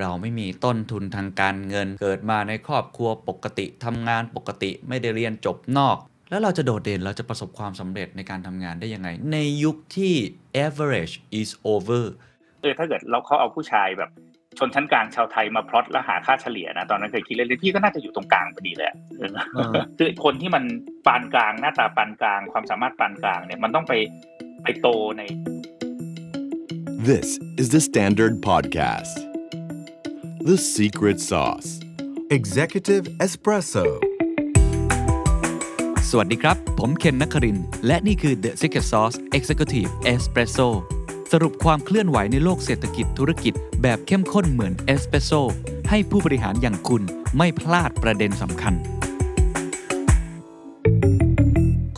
เราไม่มีต้นทุนทางการเงิน เกิดมาในครอบครัวปกติทำงานปกติไม่ได้เรียนจบนอก แล้วเราจะโดดเด่นเราจะประสบความสำเร็จในการทำงานได้ยังไง ในยุคที่ average is over เออถ้าเกิดเราเขาเอาผู้ชายแบบชนชั้นกลางชาวไทยมาพลอตแล้วหาค่าเฉลี่ยนะตอนนั้นเคยคิดเล่นๆพี่ก็น่าจะอยู่ตรงกลางพอดีเลยคือคนที่มันปานกลางหน้าตาปานกลาง ความสามารถปานกลางเนี่ยมันต้องไปไปโตใน This is the Standard Podcast. The Secret Sauce. Executive Espresso สวัสดีครับ ผมเคนนักคริน และนี่คือ The Secret Sauce Executive Espresso สรุปความเคลื่อนไหวในโลกเศรษฐกิจธุรกิจแบบเข้มข้นเหมือนเอสเปรสโซให้ผู้บริหารอย่างคุณไม่พลาดประเด็นสำคัญ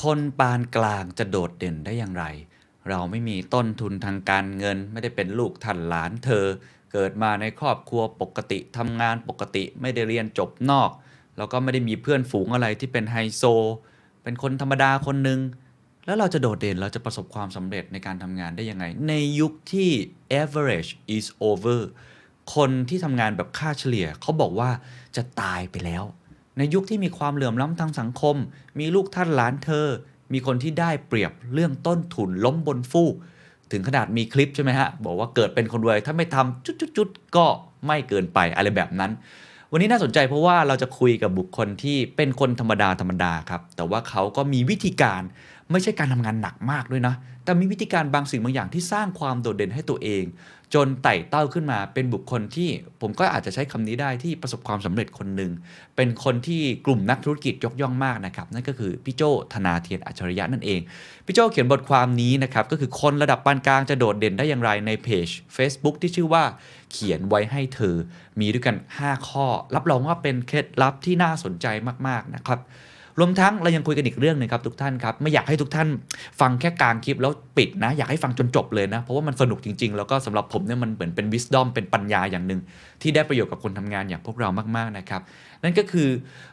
คนปานกลางจะโดดเด่นได้อย่างไร เราไม่มีต้นทุนทางการเงินไม่ได้เป็นลูกท่านหลานเธอ เกิดมาในครอบครัวปกติทำงานปกติไม่ได้เรียนจบนอก แล้วก็ไม่ได้มีเพื่อนฝูงอะไรที่เป็นไฮโซ เป็นคนธรรมดาคนหนึ่งแล้วเราจะโดดเด่นเราจะประสบความสำเร็จในการทำงานได้ยังไง ในยุคที่ average is over คนที่ทำงานแบบค่าเฉลี่ยเขาบอกว่าจะตายไปแล้ว ในยุคที่มีความเหลื่อมล้ำทางสังคม มีลูกท่านหลานเธอ มีคนที่ได้เปรียบเรื่องต้นทุนล้มบนฟูก ถึงขนาดมีคลิปใช่ไหมฮะ บอกว่าเกิดเป็นคนรวย ถ้าไม่ทำจุดๆๆก็ไม่เกินไปอะไรแบบนั้น วันนี้น่าสนใจเพราะว่าเราจะคุยกับบุคคลที่เป็นคนธรรมดาธรรมดาครับ แต่ว่าเขาก็มีวิธีการไม่ใช่การทำงานหนักมากด้วยนะ แต่มีวิธีการบางสิ่งบางอย่างที่สร้างความโดดเด่นให้ตัวเองจนไต่เต้าขึ้นมาเป็นบุคคลที่ผมก็อาจจะใช้คำนี้ได้ที่ประสบความสำเร็จคนหนึ่ง เป็นคนที่กลุ่มนักธุรกิจยกย่องมากนะครับ นั่นก็คือพี่โจธนาเทียนอัจฉริยะนั่นเอง พี่โจเขียนบทความนี้นะครับ ก็คือคนระดับปานกลางจะโดดเด่นได้อย่างไรในเพจ Facebook ที่ชื่อว่าเขียนไว้ให้เธอมีด้วยกัน 5 ข้อ รับรองว่าเป็นเคล็ดลับที่น่าสนใจมากๆนะครับ รวมทั้งเรายังคุยกันอีกเรื่องหนึงครับทุกท่านครับไม่อยากให้ทุกท่านฟังแค่กลางคลิปแล้วปิดนะ อยากให้ฟังจนจบเลยนะ เพราะว่ามันสนุกจริงๆ แล้วก็สำหรับผมเนี่ยมันเหมือนเป็น wisdom เป็นปัญญาอย่างหนึ่งที่ได้ประโยชน์กับคนทำงานอย่างพวกเรามากๆนะครับ นั่นก็คือ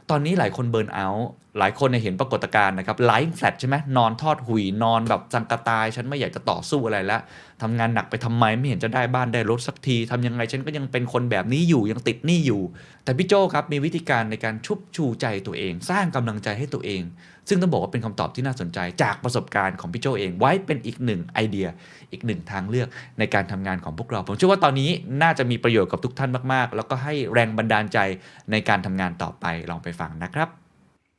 ตอนนี้หลายคน burnout หลายคนเห็นปรากฏการณ์นะครับ lie flat ใช่ไหมนอนทอดหุ่ยนอนแบบซังกะตาย ฉันไม่อยากจะต่อสู้อะไรแล้วทำงานหนักไปทำไมไม่เห็นจะได้บ้านได้รถสักทีทำยังไงฉันก็ยังเป็นคนแบบนี้อยู่ยังติดหนี้อยู่ แต่พี่โจ้ครับมีวิธีการในการชุบชูใจตัวเอง สร้างกำลังใจให้ตัวเอง ซึ่งต้องบอกว่าเป็นคำตอบที่น่าสนใจจากประสบการณ์ของพี่โจเอง ไว้เป็นอีกหนึ่งไอเดีย อีกหนึ่งทางเลือกในการทำงานของพวกเรา ผมเชื่อว่าตอนนี้น่าจะมีประโยชน์กับทุกท่านมากๆ แล้วก็ให้แรงบันดาลใจในการทำงานต่อไปลองไปฟังนะครับ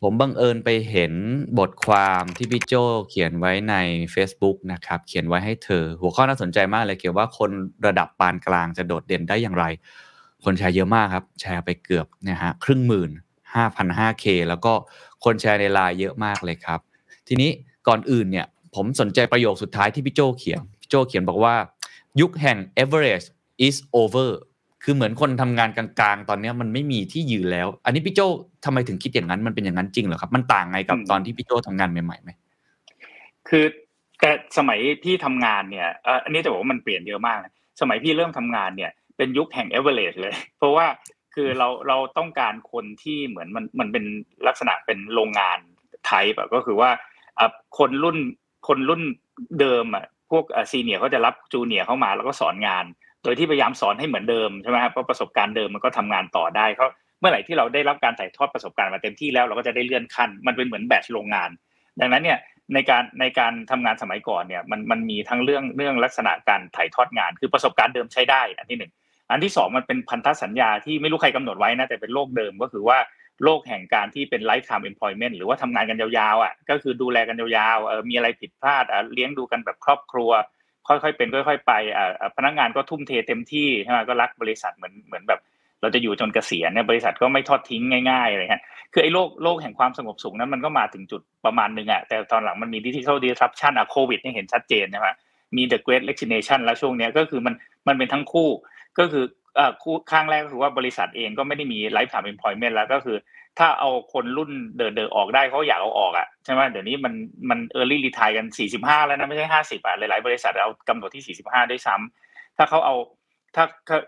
ผมบังเอิญไปเห็นบทความที่พี่โจเขียนไว้ใน Facebook นะครับเขียนไว้ให้เธอ หัวข้อน่าสนใจมากเลยเกี่ยวว่าคนระดับปานกลางจะโดดเด่นได้อย่างไร คนแชร์เยอะมากครับ แชร์ไปเกือบเนะฮะครึ่งหมื่น 5,500K แล้วก็ คนแชร์ในไลน์เยอะมากเลยครับ ทีนี้ก่อนอื่นเนี่ยผมสนใจประโยคสุดท้ายที่พี่โจเขียนพี่โจเขียนบอกว่า ยุคแห่ง average is over คือเหมือนคนทำงานกลางๆ ตอนนี้มันไม่มีที่ยืนแล้ว อันนี้พี่โจทำไมถึงคิดอย่างนั้นมันเป็นอย่างนั้นจริงเหรอครับ มันต่างไงกับตอนที่พี่โจทำงานใหม่ๆไหมคือแต่สมัยพี่ทำงานเนี่ยเอ่ออันนี้จะบอกว่ามันเปลี่ยนเยอะมากนะสมัยพี่เริ่มทำงานเนี่ยเป็นยุคแห่ง average เลย เพราะว่า คือเราเราต้องการคนที่เหมือนมันมันเป็นลักษณะเป็นโรงงานไทป์ก็คือว่าคนรุ่นคนรุ่นเดิมอะพวกซีเนียเขาจะรับจูเนียเข้ามาแล้วก็สอนงาน โดยที่พยายามสอนให้เหมือนเดิมใช่ไหมครับเพราะประสบการณ์เดิมมันก็ทำงานต่อได้เขาเมื่อไหร่ที่เราได้รับการถ่ายทอดประสบการณ์มาเต็มที่แล้วเราก็จะได้เลื่อนขั้น มันเป็นเหมือนแบตโรงงาน ดังนั้นเนี่ยในการในการทำงานสมัยก่อนเนี่ยมันมันมีทั้งเรื่องเรื่องลักษณะการถ่ายทอดงาน คือประสบการณ์เดิมใช้ได้ อันที่หนึ่ง อันที่สองมันเป็นพันธสัญญาที่ไม่รู้ใครกำหนดไว้นะแต่เป็นโลกเดิมก็คือว่าโลกแห่งการที่เป็น lifetime employment หรือว่าทำงานกันยาวๆอะก็คือดูแลกันยาวๆเออมีอะไรผิดพลาดอะเลี้ยงดูกันแบบครอบครัว ค่อยๆเป็นค่อย ๆ ไปอ่าพนักงานก็ทุ่มเทเต็มที่ใช่ไหมก็รักบริษัทเหมือนเหมือนแบบ เราจะอยู่จนเกษียณเนี่ยบริษัทก็ไม่ทอดทิ้งง่ายๆอะไรเงี้ยคือไอ้โลกโลกแห่งความสงบสุขนั้นมันก็มาถึงจุดประมาณหนึ่งอะแต่ตอนหลังมันมีดิจิทัลดิสรัปชันอะโควิดเนี่ยเห็นชัดเจนใช่ไหมมี the great resignation แล้วช่วงเนี้ยก็คือมันมันเป็นทั้งคู่ ก็คือคู่ข้างแรกก็คือว่าบริษัทเองก็ไม่ได้มี lifetime employment แล้วก็คือ ถ้าเอาคนรุ่นเดินเดินออกได้เขาอยากเอาออกอะใช่ไหมเดี๋ยวนี้มันมัน early retire กัน 45 แล้วนะไม่ใช่ 50 อะหลายๆ บริษัทเอากำหนดที่ 45 ด้วยซ้ำถ้าเขาเอาถ้า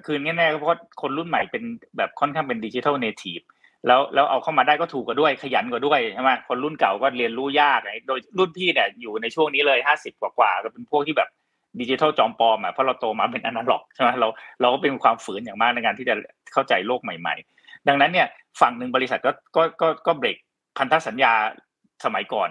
คือแน่ๆเพราะคนรุ่นใหม่เป็นแบบค่อนข้างเป็นดิจิทัลเนทีฟแล้วแล้วเอาเข้ามาได้ก็ถูกกว่าด้วยขยันกว่าด้วยใช่ไหมคนรุ่นเก่าก็เรียนรู้ยากโดยรุ่นพี่เนี่ยอยู่ในช่วงนี้เลย 50 กว่าๆก็เป็นพวกที่แบบ ดิจิทัลจอมปลอมอะเพราะเราโตมาเป็นอนาล็อกใช่ไหมเราเราก็เป็นความฝืนอย่างมากในการที่จะเข้าใจโลกใหม่ ๆ ดังนั้นเนี่ยฝั่งหนึ่งบริษัทก็ก็ก็ก็เบรกพันธสัญญาสมัยก่อน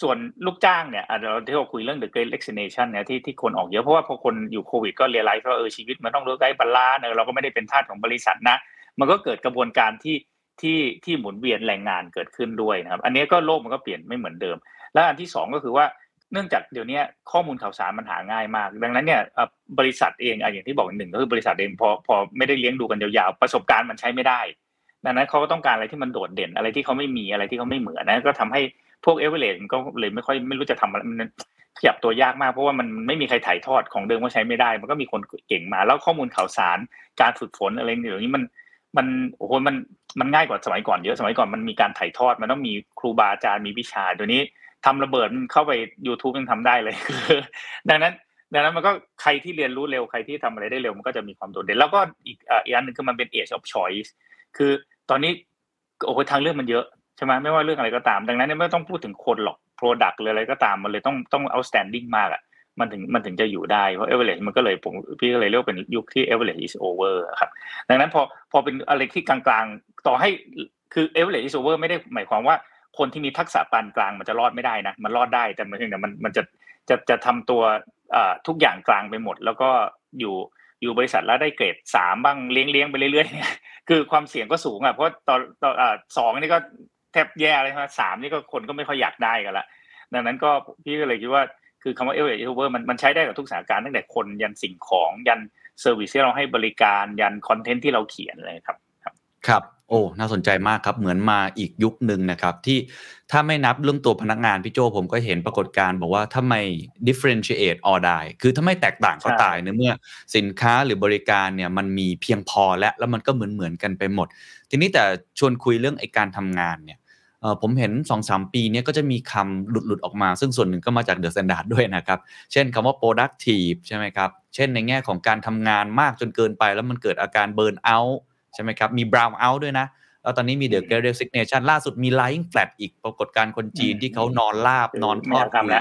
ส่วนลูกจ้างเนี่ยเราที่เราคุยเรื่อง the great resignation เนี่ยที่ที่คนออกเยอะเพราะว่าพอคนอยู่โควิดก็ realize ว่าเออชีวิตมันต้อง work-life balance เออเราก็ไม่ได้เป็นทาสของบริษัทนะ มันก็เกิดกระบวนการที่ที่ที่หมุนเวียนแรงงานเกิดขึ้นด้วยนะครับ อันนี้ก็โลกมันก็เปลี่ยนไม่เหมือนเดิม และอันที่สองก็คือว่า เนื่องจากเดี๋ยวนี้ข้อมูลข่าวสารมันหาง่ายมาก ดังนั้นเนี่ยบริษัทเองอย่างที่บอกหนึ่งก็คือบริษัทเองพอพอไม่ได้เลี้ยงดูกันยาวๆประสบการณ์มันใช้ไม่ได้ ดังนั้นเขาก็ต้องการอะไรที่มันโดดเด่นอะไรที่เขาไม่มีอะไรที่เขาไม่เหมือนนะก็ทำให้พวกเอเวอเรสก็เลยไม่ค่อยไม่รู้จะทำอะไรมันขยับตัวยากมากเพราะว่ามันไม่มีใครถ่ายทอดของเดิมก็ใช้ไม่ได้ มันก็มีคนเก่งมา แล้วข้อมูลข่าวสารการฝึกฝนอะไรเดี๋ยวนี้มันมันโอ้โหมันมันง่ายกว่าสมัยก่อนเยอะสมัยก่อนมันมีการถ่ายทอดมันต้องมีครูบาอาจารย์มีวิชาเดี๋ยวนี้ ทำระเบิดมันเข้าไป YouTube ยังทำได้เลยคือดังนั้น ดังนั้นมันก็ใครที่เรียนรู้เร็วใครที่ทำอะไรได้เร็วมันก็จะมีความโดดเด่นแล้วก็อีกอีกอันหนึ่งคือมันเป็น age of choice คือตอนนี้โอ้โหทางเลือกมันเยอะใช่ไหมไม่ว่าเรื่องอะไรก็ตาม ดังนั้นไม่ต้องพูดถึงคนหรอก product เลยอะไรก็ตามมันเลยต้องต้อง outstanding มากอะมันถึงมันถึงจะอยู่ได้เพราะ average มันก็เลยผมพี่ก็เลยเรียกเป็นยุคที่ average is over ครับดังนั้นพอพอเป็นอะไรที่กลางๆ ต่อให้คือ average is over ไม่ได้หมายความว่า คนที่มีทักษะปานกลางมันจะรอดไม่ได้นะมันรอดได้แต่มันเพียงแต่มันมันจะจะจะทำตัวทุกอย่างกลางไปหมด แล้วก็อยู่อยู่บริษัทแล้วได้เกรดสามบ้างเลี้ยงเลี้ยงไปเรื่อยๆเนี่ยคือความเสี่ยงก็สูงอะเพราะตอนตอนสองนี่ก็แทบแย่เลยครับสามนี่ก็คนก็ไม่ค่อยอยากได้กันละดังนั้นก็พี่ก็เลยคิดว่าคือคำว่าเอเวอร์เวอร์มันมันใช้ได้กับทุกสถานการณ์ตั้งแต่คนยันสิ่งของยัน service ที่เราให้บริการยัน content ที่เราเขียนเลยครับ ครับ โอ้ น่าสนใจมากครับ เหมือนมาอีกยุคหนึ่งนะครับ ที่ถ้าไม่นับเรื่องตัวพนักงานพี่โจ้ผมก็เห็นปรากฏการณ์บอกว่าถ้าไม่ differentiate or die คือถ้าไม่แตกต่างก็ตายในเมื่อสินค้าหรือบริการเนี่ยมันมีเพียงพอและแล้วมันก็เหมือนเหมือนกันไปหมด ทีนี้แต่ชวนคุยเรื่องไอ้การทำงานเนี่ยผมเห็น2อสปีนี้ก็จะมีคำหลุดหลุดออกมา ซึ่งส่วนหนึ่งก็มาจาก THE STANDARD ด้วยนะครับ เช่นคำว่า productive ใช่ไหมครับ เช่นในแง่ของการทำงานมากจนเกินไป แล้วมันเกิดอาการ burn out ใช่ไหมครับ มี brown out ด้วยนะ แล้วตอนนี้มี the great resignation ล่าสุดมี lying flat อีกปรากฏการณ์คนจีนที่เขานอนลาบนอนทอดหุ่ย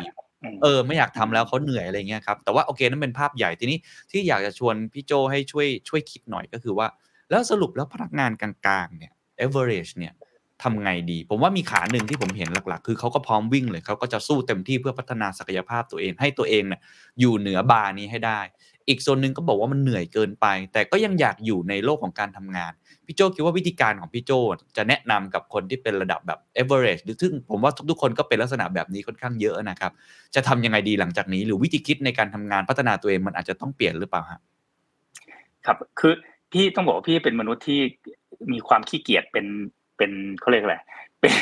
เออไม่อยากทำแล้วเขาเหนื่อยอะไรเงี้ยครับ แต่ว่าโอเคนั่นเป็นภาพใหญ่ทีนี้ที่อยากจะชวนพี่โจ้ให้ช่วยช่วยคิดหน่อยก็คือว่า แล้วสรุปแล้วพนักงานกลางๆเนี่ย average เนี่ยทำไงดี ผมว่ามีขาหนึ่งที่ผมเห็นหลักๆ คือเขาก็พร้อมวิ่งเลยเขาก็จะสู้เต็มที่เพื่อพัฒนาศักยภาพตัวเองให้ตัวเองเนี่ยอยู่เหนือบาร์นี้ให้ได้ อีกโซนหนึ่งก็บอกว่ามันเหนื่อยเกินไป แต่ก็ยังอยากอยู่ในโลกของการทำงาน พี่โจคิดว่าวิธีการของพี่โจจะแนะนำกับคนที่เป็นระดับแบบ average หรือซึ่งผมว่าทุกๆคนก็เป็นลักษณะแบบนี้ค่อนข้างเยอะนะครับ จะทำยังไงดีหลังจากนี้ หรือวิธีคิดในการทำงานพัฒนาตัวเองมันอาจจะต้องเปลี่ยนหรือเปล่าฮะครับคือพี่ต้องบอกว่าพี่เป็นมนุษย์ที่มีความขี้เกียจเป็นเป็นเขาเรียกอะไรเป็น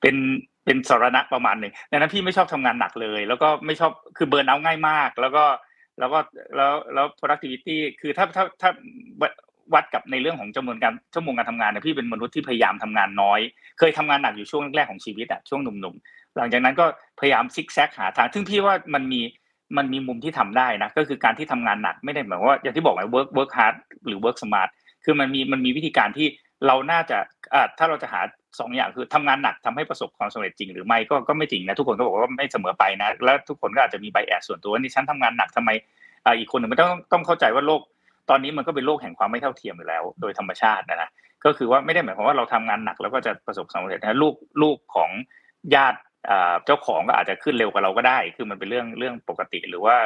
เป็นเป็นสรณะประมาณหนึ่งดังนั้นพี่ไม่ชอบทำงานหนักเลย แล้วก็ไม่ชอบคือเบิร์นเอาง่ายมาก แล้วก็ แล้วก็แล้วแล้ว productivity คือถ้าถ้าถ้าวัดกับในเรื่องของจำนวนการชั่วโมงการทำงานเนี่ยพี่เป็นมนุษย์ที่พยายามทำงานน้อย เคยทำงานหนักอยู่ช่วงแรกของชีวิตอะช่วงหนุ่มๆหลังจากนั้นก็พยายามซิกแซกหาทางซึ่งพี่ว่ามันมีมันมีมุมที่ทำได้นะก็คือการที่ทำงานหนักไม่ได้หมายว่าอย่างที่บอกไว้ work work hard หรือ work smart คือมันมีมันมีวิธีการที่เราน่าจะอ่าถ้าเราจะหา สองอย่างคือทำงานหนักทำให้ประสบความสำเร็จจริงหรือไม่ก็ก็ไม่จริงนะทุกคนก็บอกว่าไม่เสมอไปนะ แล้วทุกคนก็อาจจะมีไบแอสส่วนตัวว่านี่ฉันทำงานหนักทำไมอ่าอีกคนหนึ่งมันต้องต้องเข้าใจว่าโลกตอนนี้มันก็เป็นโลกแห่งความไม่เท่าเทียมอยู่แล้ว โดยธรรมชาตินะนะก็คือว่าไม่ได้หมายความว่าเราทำงานหนักแล้วก็จะประสบความสำเร็จนะลูกลูกของญาติเจ้าของก็อาจจะขึ้นเร็วกว่าเราก็ได้ คือมันเป็นเรื่องเรื่องปกติ หรือว่า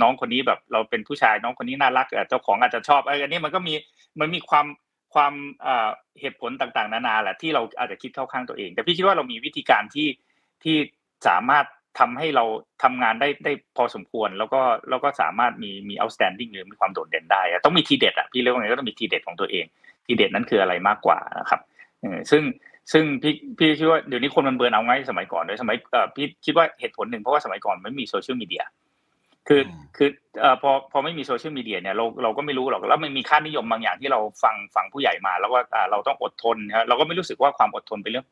น้องคนนี้แบบเราเป็นผู้ชายน้องคนนี้น่ารักเจ้าของอาจจะชอบอันนี้มันก็มีมันมีความ ความเหตุผลต่างๆ นานาแหละที่เราอาจจะคิดเข้าข้างตัวเอง แต่พี่คิดว่าเรามีวิธีการที่ที่สามารถทำให้เราทำงานได้ได้พอสมควร แล้วก็แล้วก็สามารถมีมี outstanding หรือมีความโดดเด่นได้ต้องมีทีเด็ดอะพี่เรียกว่าไงก็ต้องมีทีเด็ดของตัวเอง ทีเด็ดนั้นคืออะไรมากกว่านะครับซึ่งซึ่งพี่พี่คิดว่าเดี๋ยวนี้คนมัน burnout ง่ายสมัยก่อนด้วยสมัยพี่คิดว่าเหตุผลหนึ่งเพราะว่าสมัยก่อนไม่มีโซเชียลมีเดีย คือคือเอ่อพอพอไม่มีโซเชียลมีเดียเนี่ยเราเราก็ไม่รู้หรอกแล้วมันมีค่านิยมบางอย่างที่เราฟังฟังผู้ใหญ่มา แล้วก็เราต้องอดทนนะเราก็ไม่รู้สึกว่าความอดทนเป็นเรื่อง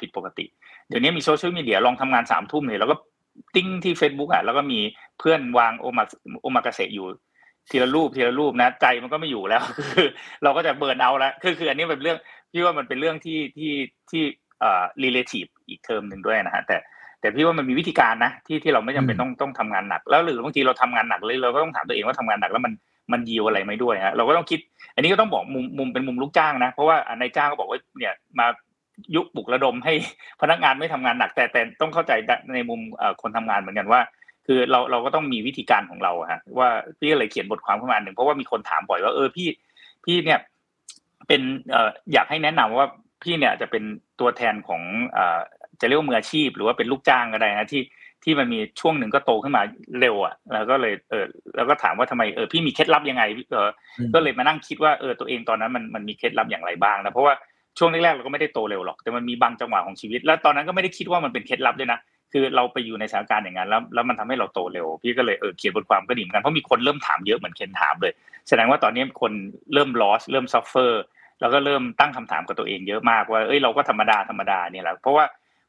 ผิดปกติ เดี๋ยวนี้มีโซเชียลมีเดียลองทำงานสามทุ่มเนี่ยเราก็ติ้งที่ Facebook อะแล้วก็มีเพื่อนวางโอมาโอมากาเสะอยู่ทีละรูปทีละรูปนะ ใจมันก็ไม่อยู่แล้วคือเราก็จะเบิร์นเอาแล้วคือคืออันนี้เป็นเรื่องพี่ว่ามันเป็นเรื่องที่ที่ที่เอ่อ relative อีกเทอมหนึ่งด้วยนะฮะแต่ แต่พี่ว่ามันมีวิธีการนะที่ที่เราไม่จำเป็นอืมต้องต้องทำงานหนัก แล้วหรือบางทีเราทำงานหนักเลยเราก็ต้องถามตัวเองว่าทำงานหนักแล้วมันมันยิวอะไรไหมด้วยฮะเราก็ต้องคิด อันนี้ก็ต้องบอกมุมมุมเป็นมุมลูกจ้างนะเพราะว่าอะนายจ้างก็บอกว่าเนี่ยมายุบปลุกระดมให้พนักงานไม่ทำงานหนัก แต่แต่ต้องเข้าใจในมุมเอ่อคนทำงานเหมือนกันว่า คือเราเราก็ต้องมีวิธีการของเราอะฮะว่าพี่ก็เลยเขียนบทความขึ้นมาหนึ่งเพราะว่ามีคนถามบ่อยว่าเออพี่พี่เนี่ยเป็นเอ่ออยากให้แนะนำว่าพี่เนี่ยจะเป็นตัวแทนของเอ่อ จะเรียกว่ามืออาชีพ หรือว่าเป็นลูกจ้างก็ได้นะที่ที่มันมีช่วงหนึ่งก็โตขึ้นมาเร็วอะแล้วก็เลยเออแล้วก็ถามว่าทำไมเออพี่มีเคล็ดลับยังไงเออก็เลยมานั่งคิดว่าเออตัวเองตอนนั้นมันมันมีเคล็ดลับอย่างไรบ้างนะเพราะว่าช่วงแรกๆเราก็ไม่ได้โตเร็วหรอก แต่มันมีบางจังหวะของชีวิต แล้วตอนนั้นก็ไม่ได้คิดว่ามันเป็นเคล็ดลับด้วยนะคือเราไปอยู่ในสถานการณ์อย่างนั้นแล้วแล้วมันทำให้เราโตเร็ว พี่ก็เลยเออเขียนบทความก็ดีเหมือนกันเพราะมีคนเริ่มถามเยอะเหมือนเคนถามเลย แสดงว่าตอนนี้คนเริ่ม loss เริ่ม suffer แล้วก็เริ่มตั้งคำถามกับตัวเองเยอะมากว่าเอ้ยเราก็ธรรมดาธรรมดาเนี่ยแหละเพราะว่า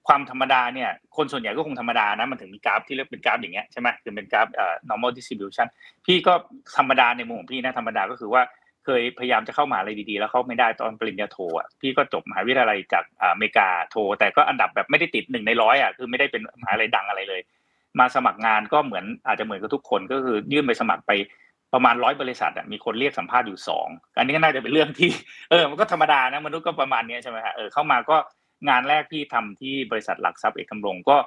ความธรรมดาเนี่ยคนส่วนใหญ่ก็คงธรรมดานะมันถึงมีกราฟที่เรียกเป็นกราฟอย่างเงี้ยใช่ไหมคือเป็นกราฟเอ่อ normal distribution พี่ก็ธรรมดาในมุมของพี่นะธรรมดาก็คือว่าเคยพยายามจะเข้ามหาอะไรดีๆ แล้วเข้าไม่ได้ตอนปริญญาโทอะพี่ก็จบมหาวิทยาลัยจากอเมริกาโท แต่ก็อันดับแบบไม่ได้ติดหนึ่งในร้อยอะคือไม่ได้เป็นมหาลัยดังอะไรเลย มาสมัครงานก็เหมือนอาจจะเหมือนกับทุกคนก็คือยื่นไปสมัครไปประมาณร้อยบริษัทอะมีคนเรียกสัมภาษณ์อยู่สองอันนี้ก็น่าจะเป็นเรื่องที่เออมันก็ธรรมดานะมนุษย์ก็ประมาณนี้ใช่ไหมฮะเออเข้ามาก็ งานแรกพี่ทำที่บริษัทหลักทรัพย์เอกคำรงก็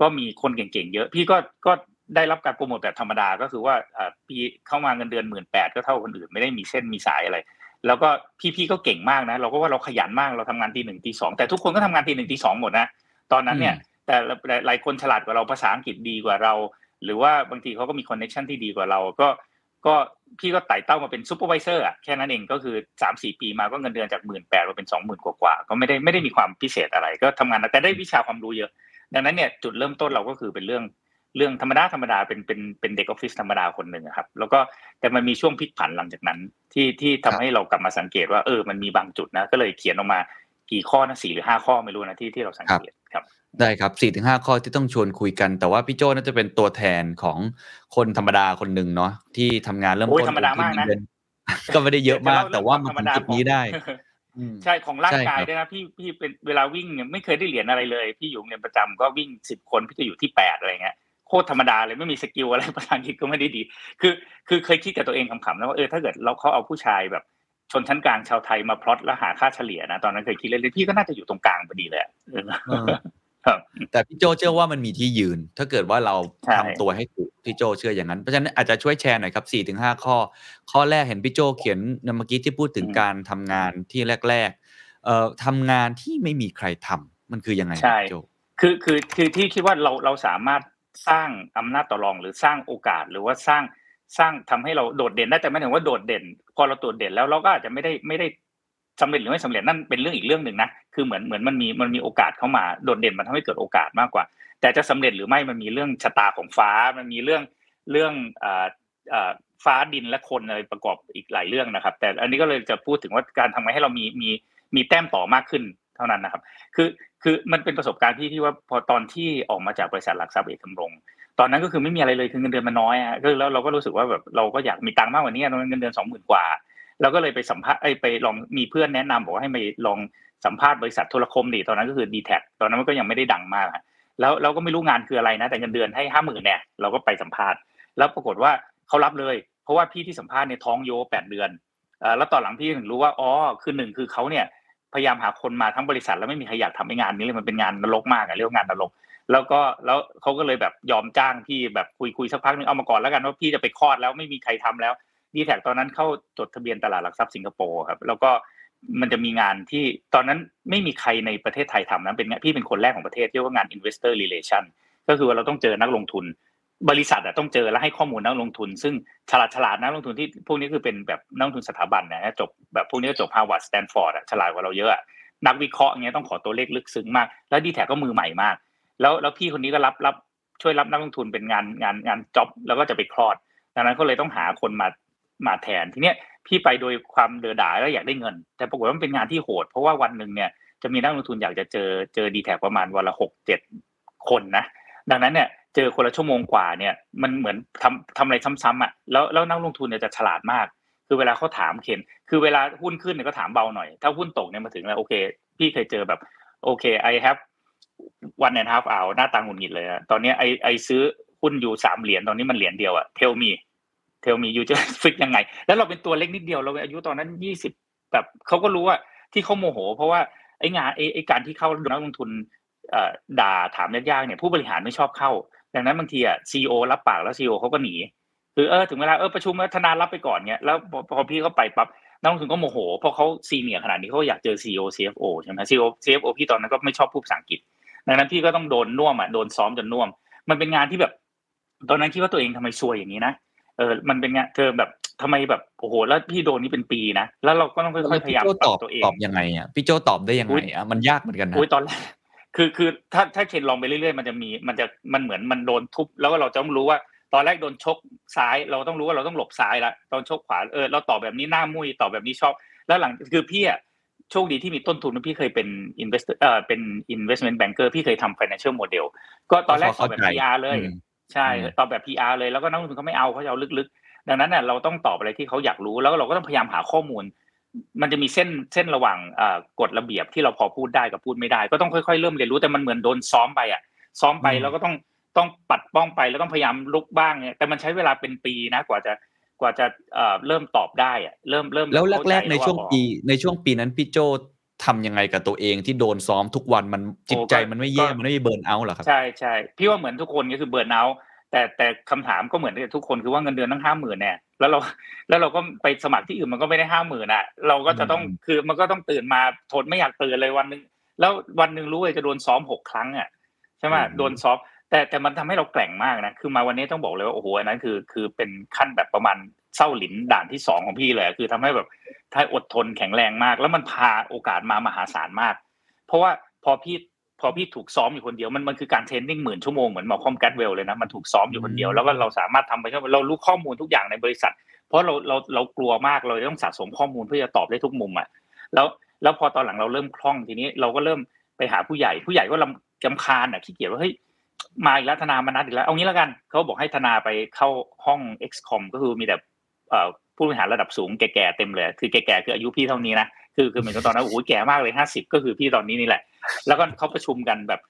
ก็มีคนเก่งๆเยอะ พี่ก็ก็ได้รับการโปรโมทแบบธรรมดาก็คือว่าอ่าพี่เข้ามาเงินเดือนหมื่นแปดก็เท่าคนอื่นไม่ได้มีเส้นมีสายอะไร แล้วก็พี่ๆก็เก่งมากนะ เราก็ว่าเราขยันมากเราทำงานตีหนึ่งตีสองแต่ทุกคนก็ทำงานตีหนึ่งตีสองหมดนะตอนนั้นเนี่ยแต่หลายคนฉลาดกว่าเราภาษาอังกฤษดีกว่าเรา หรือว่าบางทีเขาก็มี connection ที่ดีกว่าเราก็ ก็พี่ก็ไต่เต้ามาเป็น supervisor อะแค่นั้นเองก็คือสามสี่ปีมาก็เงินเดือนจากหมื่นแปดมาเป็นสองหมื่นกว่าๆก็ไม่ได้ไม่ได้มีความพิเศษอะไรก็ทำงานแต่ได้วิชาความรู้เยอะ ดังนั้นเนี่ยจุดเริ่มต้นเราก็คือเป็นเรื่องเรื่องธรรมดาธรรมดาเป็นเป็นเป็นเด็กออฟฟิศธรรมดาคนหนึ่งครับ แล้วก็แต่มันมีช่วงพลิกผันหลังจากนั้นที่ที่ทำให้เรากลับมาสังเกตว่าเออมันมีบางจุดนะ ก็เลยเขียนออกมากี่ข้อนะสี่หรือห้าข้อไม่รู้นะที่ที่เราสังเกตครับ ได้ครับสี่ถึงห้าข้อที่ต้องชวนคุยกัน แต่ว่าพี่โจน่าจะเป็นตัวแทนของคนธรรมดาคนหนึ่งเนาะที่ทำงานเริ่มโอ้ยต้นธรรมดามากนะเดือก็ไม่ได้เยอะมากจะแต่เล่ว่าเรื่มัอนงถึงจุดนี้ได้ของอืมใช่ของร่างกายใช่ครับด้วยนะพี่พี่เป็นเวลาวิ่งเนี่ยไม่เคยได้เหรียญอะไรเลยพี่อยู่โรงเรียนประจำก็วิ่งสิบคนพี่จะอยู่ที่แปดอะไรเงี้ยโคตรธรรมดาเลยไม่มีสกิลอะไรภาษาอังกฤษก็ไม่ได้ดี คือ คือเคยคิดกับตัวเองขำๆนะว่าเออถ้าเกิดเราเขาเอาผู้ชายแบบ ชนชั้นกลางชาวไทยมาพลอตแล้วหาค่าเฉลี่ยนะตอนนั้นเคยคิดเล่นๆพี่ก็น่าจะอยู่ตรงกลางพอดีเลย อะเออเออครับแต่พี่โจเชื่อว่ามันมีที่ยืน ถ้าเกิดว่าเราใช่ทำตัวให้ถูกพี่โจเชื่ออย่างนั้น เพราะฉะนั้นอาจจะช่วยแชร์หน่อยครับสี่ถึงห้าข้อ ข้อแรกเห็นพี่โจเขียนเมื่อกี้ที่พูดถึงการทำงานที่แรกๆเอ่อทำงานที่ไม่มีใครทำมันคือยังไงครับใช่พี่โจคือคือคือที่คิดว่าเราเราสามารถสร้างอำนาจต่อรองหรือสร้างโอกาสหรือว่าสร้างสร้างทำให้เราโดดเด่นได้แต่ไม่ถึงว่าโดดเด่น พอเราโดดเด่นแล้วเราก็อาจจะไม่ได้ไม่ได้ สำเร็จหรือไม่สำเร็จนั่นเป็นเรื่องอีกเรื่องหนึ่งนะคือเหมือนเหมือนมันมีมันมีโอกาสเข้ามาโดดเด่นมันทำให้เกิดโอกาสมากกว่า แต่จะสำเร็จหรือไม่มันมีเรื่องชะตาของฟ้ามันมีเรื่องเรื่องฟ้าดินและคนอะไรประกอบอีกหลายเรื่องนะครับ แต่อันนี้ก็เลยจะพูดถึงว่าการทำไงให้เรามีมีมีแต้มต่อมากขึ้นเท่านั้นนะครับ คือคือมันเป็นประสบการณ์ที่ที่ว่าพอตอนที่ออกมาจากบริษัทหลักทรัพย์เอกคำรงตอนนั้นก็คือไม่มีอะไรเลยคือเงินเดือนมันน้อยอะก็แล้วเราก็รู้สึกว่าแบบเราก็อยากมีตังค์มากกว่านี้ตอนนั้นเงินเดือนสองหมื่นกว่า เราก็เลยไปสัมภาษณ์ไปลองมีเพื่อนแนะนำบอกว่าให้ไปลองสัมภาษณ์บริษัทโทรคมดิตอนนั้นก็คือดีแท็ตอนนั้นมันก็ยังไม่ได้ดังมากแล้วเราก็ไม่รู้งานคืออะไรนะ แต่เงินเดือนให้ห้าหมื่นเนี่ยเราก็ไปสัมภาษณ์ แล้วปรากฏว่าเขารับเลย เพราะว่าพี่ที่สัมภาษณ์เนี่ยท้องโยแปดเดือนแล้วตอนหลังพี่ถึงรู้ว่าอ๋อคือหนึ่งคือเขาเนี่ยพยายามหาคนมาทั้งบริษัทแล้วไม่มีใครอยากทำงานนี้เลยมันเป็นงานนรกมากอะเรียกว่างานนรก แล้วก็แล้วเขาก็เลยแบบยอมจ้างพี่แบบคุยคุยสักพักนึงเอามาก่อนแล้วกันว่าพี่จะไปคลอดแล้วไม่มีใครทำแล้ว ดีแทคตอนนั้นเข้าจดทะเบียนตลาดหลักทรัพย์สิงคโปร์ครับ แล้วก็มันจะมีงานที่ตอนนั้นไม่มีใครในประเทศไทยทำนะเป็นงานพี่เป็นคนแรกของประเทศเรียกว่างาน investor relation ก็คือว่าเราต้องเจอนักลงทุน บริษัทต้องเจอและให้ข้อมูลนักลงทุน ซึ่งฉลาดฉลาดนักลงทุนที่พวกนี้คือเป็นแบบนักลงทุนสถาบันนะจบแบบพวกนี้จบฮาร์วาร์ดสแตนฟอร์ดฉลาดกว่าเราเยอะนักวิเคราะห์เงี้ยต้องขอตัวเลขลึกซึ้งมาก แล้วดีแท็ก็มือใหม่มาก แล้วแล้วพี่คนนี้ก็รับรับช่วยรับนักลงทุนเป็นงานงานงานจ็อบแล้วก็จะไปคลอดดังนั้นก็เลยต้องหาคนมา มาแทนทีเนี้ยพี่ไปโดยความเดือดดาแล้วอยากได้เงิน แต่ปรากฏว่ามันเป็นงานที่โหด เพราะว่าวันหนึ่งเนี่ยจะมีนักลงทุนอยากจะเจอเจอดีแท็ประมาณวันละหกเจ็ดคนนะดังนั้นเนี่ยเจอคนละชั่วโมงกว่าเนี่ยมันเหมือนทำทำอะไรซ้ำๆอะแล้วแล้วนักลงทุนเนี่ยจะฉลาดมาก คือเวลาเขาถามเคนคือเวลาหุ้นขึ้นเนี่ยก็ถามเบาหน่อย ถ้าหุ้นตกเนี่ยมาถึงแล้วโอเค พี่เคยเจอแบบโอเค I have one and half hour หน้าตาหงุดหงิดเลยอะตอนนี้ I I ซื้อหุ้นอยู่สามเหรียญตอนนี้มันเหรียญเดียวอะ tell me tell me you จะ fix ยังไง แล้วเราเป็นตัวเล็กนิดเดียวเราอายุตอนนั้นยี่สิบแบบเขาก็รู้ว่าที่เขาโมโห เพราะว่าไอ้งานไอ้ไอ้การที่เข้านักลงทุนด่าถามยากๆเนี่ยผู้บริหารไม่ชอบเข้า ดังนั้นบางทีอะ CEO รับปากแล้ว CEO เขาก็หนีคือเออถึงเวลาเออประชุมแล้วธนารับไปก่อนเนี่ยแล้วพอพี่เขาไปปั๊บนักลงทุนก็โมโหเพราะเขาซีเนียร์ขนาดนี้เขาอยากเจอซีอ CFO ใช่ไหมซีอ CFO พี่ตอนนั้นก็ไม่ชอบพูดภาษาอังกฤษ ดังนั้นพี่ก็ต้องโดนน่วมอะโดนซ้อมจนน่วม มันเป็นงานที่แบบ ตอนนั้นคิดว่าตัวเองทำไมซวยอย่างนี้นะ เออมันเป็นงานเธอแบบทำไมแบบโอ้โหแล้วพี่โดนนี่เป็นปีนะแล้วเราก็ต้องค่อยๆพยายามพี่โจปรัตบอบตัวเองตอบยังไงอะพี่โจตอบได้ยังอุ๊ไงยอะมันยากเหมือนกันนะอุ้ยตอนแรกคือคือถ้าถ้าเคนลองไปเรื่อยๆมันจะมีมันจะมันเหมือนมันโดนทุบแล้วก็เราจะต้องรู้ว่าตอนแรกโดนชกซ้าย เราต้องรู้ว่าเราต้องหลบซ้ายละตอนชกขวาเออเราตอบแบบนี้หน้ามุ้ยตอบแบบนี้ชอบ แล้วหลังคือพี่อะโชคดีที่มีต้นทุนพี่เคยเป็น investor เอ่อเป็น investment banker พี่เคยทำ financial model ก็ตอนแรกตอบแบบ PR เลยอืม ใช่อืมตอบแบบ PR เลยแล้วก็นักลงทุนเขาไม่เอาเขาจะเอาลึกๆ ดังนั้นเนี่ยเราต้องตอบอะไรที่เขาอยากรู้แล้วเราก็ต้องพยายามหาข้อมูล มันจะมีเส้นเส้นระหว่างเอ่อกฎระเบียบที่เราพอพูดได้กับพูดไม่ได้ ก็ต้องค่อยๆเริ่มเรียนรู้แต่มันเหมือนโดนซ้อมไปอะ ซ้อมไปแล้วก็ต้องต้องปัดป้องไปแล้วต้องพยายามลุกบ้างเนี่ยแต่มันใช้เวลาเป็นปีนะกว่าจะกว่าจะเอ่อเริ่มตอบได้อะเริ่มเริ่มแล้วเข้าแรกๆในาช่วงอ๋อปีในช่วงปีนั้นพี่โจ ทำยังไงกับตัวเองที่โดนซ้อมทุกวันมันจิตใจโอ้ก็มันไม่แย่ก็มันไม่มีเบิร์นเอาท์หรอครับใช่ใช่พี่ว่าเหมือนทุกคนก็คือเบิร์นเอาท์แต่แต่คำถามก็เหมือนกับทุกคนคือว่าเงินเดือนตั้งห้าหมื่นเนี่ยแล้วเราแล้วเราก็ไปสมัครที่อื่นมันก็ไม่ได้ห้าหมื่นอะ เราก็จะต้องอืมคือมันก็ต้องตื่นมาทนไม่อยากตื่นเลยวันหนึงแล้ววันหนึ่งรู้เลยจะโดนซ้อมหกครั้งอะใช่ไหมโดนซ้อมแต่แต่มันทำให้เราแกร่งมากนะคือมาวันนี้ต้องบอกเลยว่าโอ้โหอันนั้นคือคือเป็นขั้นแบบประมาณ เศร้าหลินด่านที่สองของพี่เลยอะคือทำให้แบบถ้าอดทนแข็งแรงมาก แล้วมันพาโอกาสมามหาศาลมาก เพราะว่าพอพี่พอพี่ถูกซ้อมอยู่คนเดียวมันมันคือการเทรนนิ่งหมื่นชั่วโมงเหมือนหมอคอมแกตเวลเลยนะมันถูกซ้อมอยู่คนเดียวอืมแล้วก็เราสามารถทำไปเรารู้ข้อมูลทุกอย่างในบริษัท เพราะเราเราเรากลัวมากเราต้องสะสมข้อมูลเพื่อจะตอบได้ทุกมุมอะแล้วแล้วพอตอนหลังเราเริ่มคล่องทีนี้เราก็เริ่มไปหาผู้ใหญ่ผู้ใหญ่ก็ลำกำคาญอะขี้เกียจว่าเฮ้ยมาอีกแล้วธนามานัดอีกแล้วเอางี้แล้วกันเขาบอกให้ธนาไปเข้าห้อง XCOM ก็คือมีแต่เอ่อ ผู้บริหารระดับสูงแก่ๆเต็มเลย คือแก่ๆคืออายุพี่เท่านี้นะคือคือเหมือนกับตอนนั้นโอ้โหแก่มากเลยห้าสิบก็คือพี่ตอนนี้นี่แหละ แล้วก็เขาประชุมกันแบบ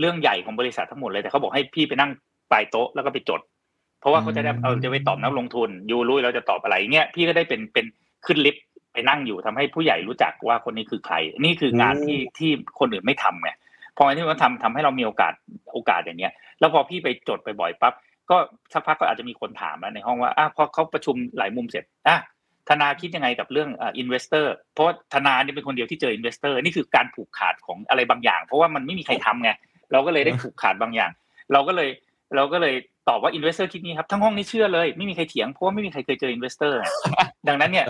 เรื่องใหญ่ของบริษัททั้งหมดเลยแต่เขาบอกให้พี่ไปนั่งปลายโต๊ะแล้วก็ไปจด เพราะว่าเขาจะได้อืมเอาจะไปตอบนักลงทุน you รู้เราจะตอบอะไรเงี้ยพี่ก็ได้เป็นเป็นขึ้นลิฟต์ไปนั่งอยู่ทำให้ผู้ใหญ่รู้จักว่าคนนี้คือใคร นี่คืองานที่ที่คนอื่นไม่ทำไงพอที่เขาทำทำให้เรามีโอกาสโอกาสอย่างเงี้ย แล้วพอพี่ไปจดไปบ่อยปั๊บ ก็สักพักก็อาจจะมีคนถามแล้วในห้องว่าอะพอเขาประชุมหลายมุมเสร็จอะธนาคิดยังไงกับเรื่อง investor เพราะธนาเนี่ยเป็นคนเดียวที่เจอ investor นี่คือการผูกขาดของอะไรบางอย่าง เพราะว่ามันไม่มีใครทำไงเราก็เลยได้ผูกขาดบางอย่าง เราก็เลยเราก็เลยตอบว่า investor คิดนี้ครับทั้งห้องนี้เชื่อเลยไม่มีใครเถียงเพราะว่าไม่มีใครเคยเจอ investor ดังนั้นเนี่ย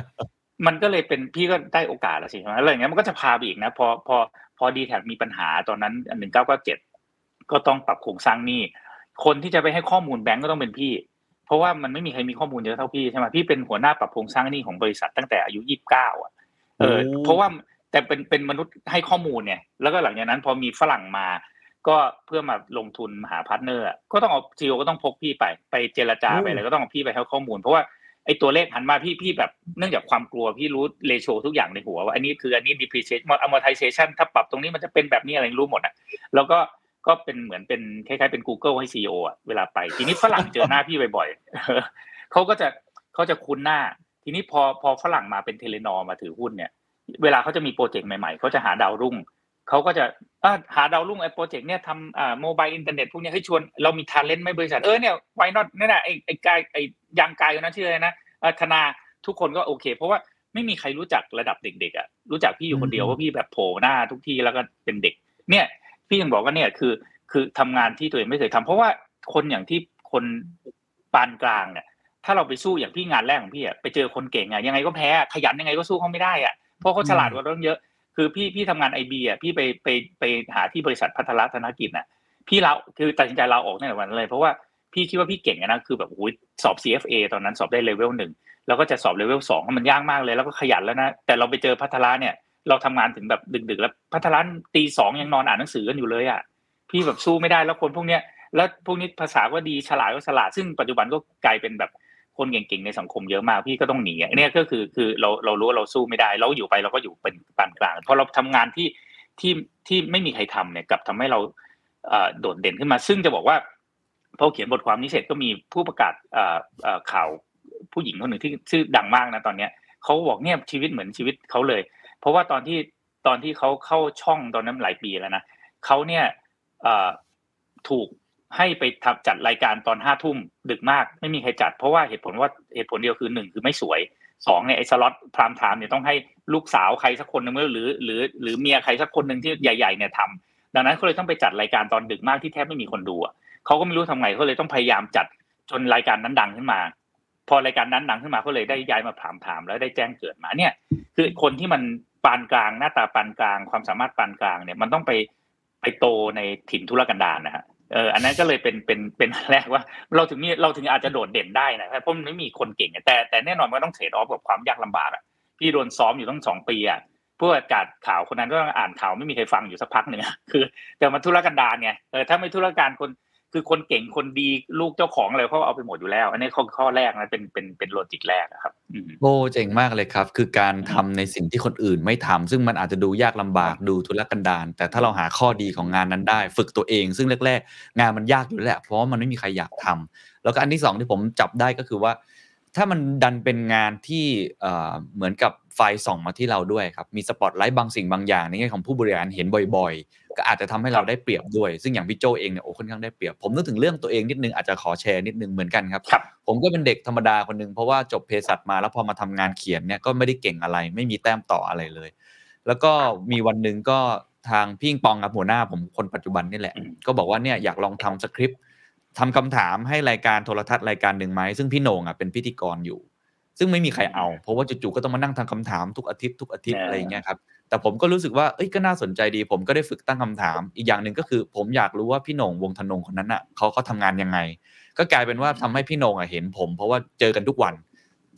มันก็เลยเป็นพี่ก็ได้โอกาสแล้วสิใช่ไหมแล้วอย่างเงี้ยมันก็จะพาไปอีกนะพอพอพอดีแทคมีปัญหาตอนนั้นหนึ่งเก้าเก้าเจ็ดก็ต้องปรับโครงสร้างหนี้ คนที่จะไปให้ข้อมูลแบงก์ก็ต้องเป็นพี่ เพราะว่ามันไม่มีใครมีข้อมูลเยอะเท่าพี่ใช่ไหมพี่เป็นหัวหน้าปรับโครงสร้างหนี้ของบริษัทตั้งแต่อายุยี่สิบเก้าอะเออโอ้เพราะว่าแต่เป็นเป็นมนุษย์ให้ข้อมูลเนี่ย แล้วก็หลังจากนั้นพอมีฝรั่งมา ก็เพื่อมาลงทุนหา partner อะก็ต้องเอา CEO ก็ต้องพกพี่ไปไปเจรจาไปอะไรก็ต้องเอาพี่ไปให้ข้อมูล เพราะว่าไอ้ตัวเลขหันมาพี่พี่แบบเนื่องจากความกลัวพี่รู้ ratio ทุกอย่างในหัวว่าอันนี้คืออันนี้ depreciation amortization ถ้าปรับตรงนี้มันจะเป็นแบบนี้อะไรรู้หมดอะแล้วก็ ก็เป็นเหมือนเป็นคล้ายๆเป็น Google ให้ CEO อะเวลาไป ทีนี้ฝรั่งเจอหน้าพี่บ่อยๆเขาก็จะเขาจะคุ้นหน้า ทีนี้พอพอฝรั่งมาเป็น Telenor มาถือหุ้นเนี่ย เวลาเขาจะมี project ใหม่ๆเขาจะหาดาวรุ่งเขาก็จะอะหาดาวรุ่งไอ้ project เนี่ยทำอ่า mobile internet พวกเนี้ยให้ชวนเรามีทาเลนต์ไหมบริษัทเออเนี่ย why not นี่แหละไอ้ไอ้ guy ไอ้ young guy คนนั้นชื่ออะไรนะเอ่อธนาทุกคนก็โอเค เพราะว่าไม่มีใครรู้จักระดับเด็กๆอะรู้จักพี่อยู่คนเดียวอืมว่าพี่แบบโผล่หน้าทุกที่แล้วก็เป็นเด็ก เนี่ย พี่ยังบอกว่าเนี่ยคือ คือทำงานที่ตัวเองไม่เคยทำเพราะว่าคนอย่างที่คนปานกลางเนี่ยถ้าเราไปสู้อย่างพี่งานแรกของพี่อะไปเจอคนเก่งอะยังไงก็แพ้ขยันยังไงก็สู้เขาไม่ได้อะเพราะเขาฉลาดกว่าเราเยอะ คือพี่พี่ทำงานไอบีอะพี่ไปไปไปหาที่บริษัทพัฒนาธนกิจอะพี่เราคือตัดสินใจเลาออกในวันเลย เพราะว่าพี่คิดว่าพี่เก่งนะคือแบบโอ้ยสอบ CFA ตอนนั้นสอบได้เลเวลหนึ่งแล้วก็จะสอบเลเวลสองมันยากมากเลยแล้วก็ขยันแล้วนะแต่เราไปเจอพัฒนาเนี่ย เราทำงานถึงแบบดึกๆแล้วพัฒนตีสองยังนอนอ่านหนังสือกันอยู่เลยอะพี่แบบสู้ไม่ได้แล้วคนพวกเนี้ยแล้วพวกนี้ภาษาก็ดีฉลาดก็ฉลาดซึ่งปัจจุบันก็กลายเป็นแบบคนเก่งๆในสังคมเยอะมากพี่ก็ต้องหนีอะเนี่ยก็คือคือเราเรารู้ว่าเราสู้ไม่ได้ เราอยู่ไปเราก็อยู่เป็นปานกลางพอเราทำงานที่ที่ที่ไม่มีใครทำเนี่ยกับทำให้เราโดดเด่นขึ้นมา ซึ่งจะบอกว่าพอเขียนบทความนี้เสร็จก็มีผู้ประกาศข่าวผู้หญิงคนหนึ่งที่ชื่อดังมากนะตอนเนี้ยเขาบอกเนี่ยชีวิตเหมือนชีวิตเขาเลยเราะว่าตอนที่ตอนที่เขาเข้าช่องตอนนั้นหลายปีแล้วนะเขาเนี่ยถูกให้ไปทำจัดรายการตอนห้าทุ่มดึกมากไม่มีใครจัด เพราะว่าเหตุผลว่าเหตุผลเดียวคือหนึ่งคือไม่สวยสองเนี่ยไอ้สล็อตพรามไทม์เนี่ยต้องให้ลูกสาวใครสักคนหนึ่งหรือ หรือหรือเมียใครสักคนหนึ่งที่ใหญ่ๆเนี่ยทำดังนั้นเขาเลยต้องไปจัดรายการตอนดึกมากที่แทบไม่มีคนดูเขาก็ไม่รู้ทำไงเขาเลยต้องพยายามจัดจนรายการนั้นดังขึ้นมา พอรายการนั้นดังขึ้นมาเขาเลยได้ย้ายมาพรามไทม์แล้วได้แจ้งเกิดมาเนี่ย คือคนที่มัน ปานกลางหน้าตาปานกลาง ความสามารถปานกลางเนี่ยมันต้องไปไปโตในถิ่นทุรกันดารนะฮะเอออันนั้นก็เลยเป็นเป็นเป็นแรกว่า เราถึงมีเราถึงอาจจะโดดเด่นได้นะเพราะมันไม่มีคนเก่งแต่แต่แน่นอนมันต้องเทรดออฟกับความยากลำบากอะพี่โดนซ้อมอยู่ตั้งสองปีอะผู้ประกาศข่าวคนนั้นก็อ่านข่าวไม่มีใครฟังอยู่สักพักหนึ่งคือ แต่มันธุรกันดารไงเออถ้าไม่ธุรการคน คือคนเก่งคนดีลูกเจ้าของอะไรเขาเอาไปหมดอยู่แล้ว อันนี้ข้อข้อแรกนะเป็นเป็นเป็นโลจิกแรกอะครับโอ้เจ๋งมากเลยครับ คือการทำในสิ่งที่คนอื่นไม่ทำซึ่งมันอาจจะดูยากลำบากดูทุรกันดารแต่ถ้าเราหาข้อดีของงานนั้นได้ ฝึกตัวเอง ซึ่งแรก ๆ งานมันยากอยู่แล้วแหละ เพราะมันไม่มีใครอยากทำแล้วก็อันที่สองที่ผมจับได้ก็คือว่า ถ้ามันดันเป็นงานที่เหมือนกับ ไฟส่องมาที่เราด้วยครับ มีสปอตไลท์บางสิ่งบางอย่างในแง่ของผู้บริหารเห็นบ่อยๆ ก็อาจจะทำให้เราได้เปรียบด้วย ซึ่งอย่างพี่โจเองเนี่ยโอ้ค่อนข้างได้เปรียบ ผมนึกถึงเรื่องตัวเองนิดนึงอาจจะขอแชร์นิดนึงเหมือนกันครับครับผมก็เป็นเด็กธรรมดาคนหนึ่งเพราะว่าจบเภสัชมาแล้วพอมาทำงานเขียนเนี่ยก็ไม่ได้เก่งอะไร ไม่มีแต้มต่ออะไรเลย แล้วก็มีวันหนึ่งก็ทางพี่อิงปองกับหัวหน้าผมคนปัจจุบันนี่แหละอืมก็บอกว่าเนี่ยอยากลองทำสคริปต์ทำคำถามให้รายการโทรทัศน์รายการหนึ่งไหมซึ่งพี่โหน่งอะเป็นพิธีกรอยู่ ซึ่งไม่มีใครเอา เพราะว่าจู่ๆก็ต้องมานั่งทำคำถามทุกอาทิตย์ทุกอาทิตย์เออออะไรอย่างเงี้ยครับแต่ผมก็รู้สึกว่าเอ้ยก็น่าสนใจดี ผมก็ได้ฝึกตั้งคำถาม อีกอย่างหนึ่งก็คือ ผมอยากรู้ว่าพี่โหน่งวงธนงคนนั้นอะเขาเขาทำงานยังไง ก็กลายเป็นว่าทำให้พี่โหน่งอะเห็นผม เพราะว่าเจอกันทุกวัน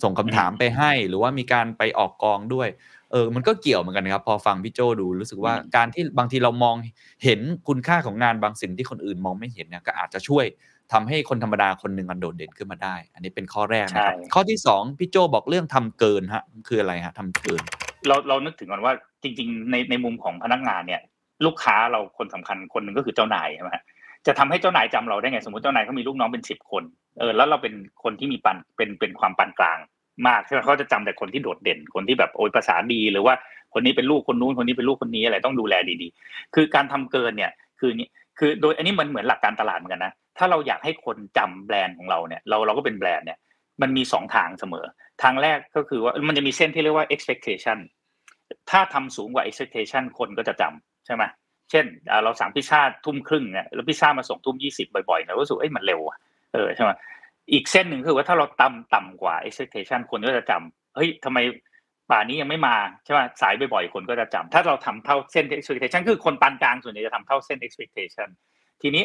ส่งคำถามไปให้ หรือว่ามีการไปออกกองด้วยเออมันก็เกี่ยวเหมือนกันนะครับ พอฟังพี่โจดูรู้สึกว่าอืมการที่บางทีเรามองเห็นคุณค่าของงานบางสิ่งที่คนอื่นมองไม่เห็นเนี่ยก็อาจจะช่วย ทำให้คนธรรมดาคนหนึ่งมันโดดเด่นขึ้นมาได้ อันนี้เป็นข้อแรกนะครับใช่ข้อที่สองพี่โจบอกเรื่องทำเกินฮะคืออะไรฮะทำเกิน เราเรานึกถึงก่อนว่าจริง ๆ ในในมุมของพนักงานเนี่ย ลูกค้าเราคนสำคัญคนหนึ่งก็คือเจ้านายใช่ไหมฮะจะทำให้เจ้านายจำเราได้ไงสมมติเจ้านายเขามีลูกน้องเป็นสิบคนเออแล้วเราเป็นคนที่มีปันเป็นเป็นความปานกลางมากใช่ไหมเขาจะจำแต่คนที่โดดเด่นคนที่แบบโอ้ยภาษาดีหรือว่าคนนี้เป็นลูกคนนู้นคนนี้เป็นลูกคนนี้อะไรต้องดูแลดีๆ คือการทำเกินเนี่ยคือนี้คือโดยอันนี้มันเหมือนหลักการตลาดเหมือนกันนะ ถ้าเราอยากให้คนจำแบรนด์ของเราเนี่ยเราเราก็เป็นแบรนด์เนี่ยมันมีสองทางเสมอ ทางแรกก็คือว่ามันจะมีเส้นที่เรียกว่า expectation ถ้าทำสูงกว่า expectation คนก็จะจำใช่ไหมเช่นเราสั่งพิซซ่าทุ่มครึ่งเนี่ยแล้วพิซซ่ามาส่งทุ่มยี่สิบบ่อยๆเนี่ยรู้สึกเอ้ยมันเร็วอะเออใช่ไหมอีกเส้นหนึ่งคือว่าถ้าเราต่ำต่ำกว่า expectation คนก็จะจำเฮ้ยทำไมป่านี้ยังไม่มาใช่ไหมสายบ่อยๆคนก็จะจำถ้าเราทำเท่าเส้น expectation คือคนปานกลางส่วนใหญ่จะทำเท่าเส้น expectation ทีนี้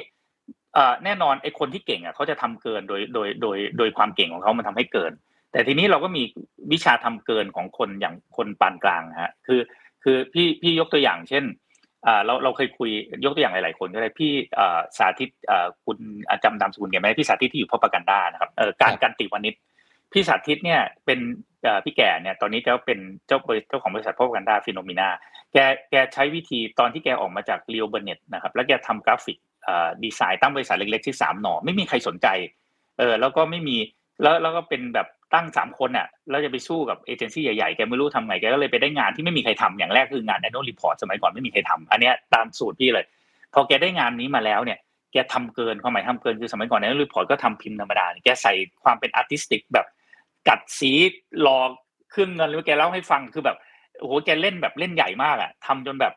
แน่นอนไอ้คนที่เก่งอะเขาจะทำเกินโดยโดยโดยโดยความเก่งของเขามันทำให้เกิน แต่ทีนี้เราก็มีวิชาทำเกินของคนอย่างคนปานกลางฮะคือคือพี่พี่ยกตัวอย่าง เช่นอ่าเราเราเคยคุยยกตัวอย่างหลายๆคนก็ได้พี่อ่าสาธิตอ่าคุณอ่าจำนามสกุลแกไหมพี่สาธิตที่อยู่พปกันดานะครับเออการครับการติวานิชพี่สาธิตเนี่ยเป็นเอ่อพี่แก่เนี่ยตอนนี้แกเป็นเจ้าบริเจ้าของบริษัท Propaganda Phenomena แกแกใช้วิธีตอนที่แกออกมาจาก Leo Burnett นะครับแล้วแกทำกราฟิกอ่า ดีไซน์ตั้งบริษัทเล็กๆที่สามหน่อไม่มีใครสนใจเออแล้วก็ไม่มีแล้วแล้วก็เป็นแบบตั้งสามคนอะแล้วจะไปสู้กับเอเจนซี่ใหญ่ๆแกไม่รู้ทำไงแกก็เลยไปได้งานที่ไม่มีใครทำอย่างแรกคืองาน annual report สมัยก่อนไม่มีใครทำอันเนี้ยตามสูตรพี่เลย พอแกได้งานนี้มาแล้วเนี่ยแกทำเกินความหมายทำเกินคือสมัยก่อน annual report ก็ทำพิมพ์ธรรมดาแกใส่ความเป็น artistic แบบกัดสีรอเครื่องเงินหรือแกเล่าให้ฟังคือแบบโอ้โหแกเล่นแบบเล่นใหญ่มากอะทำจนแบบ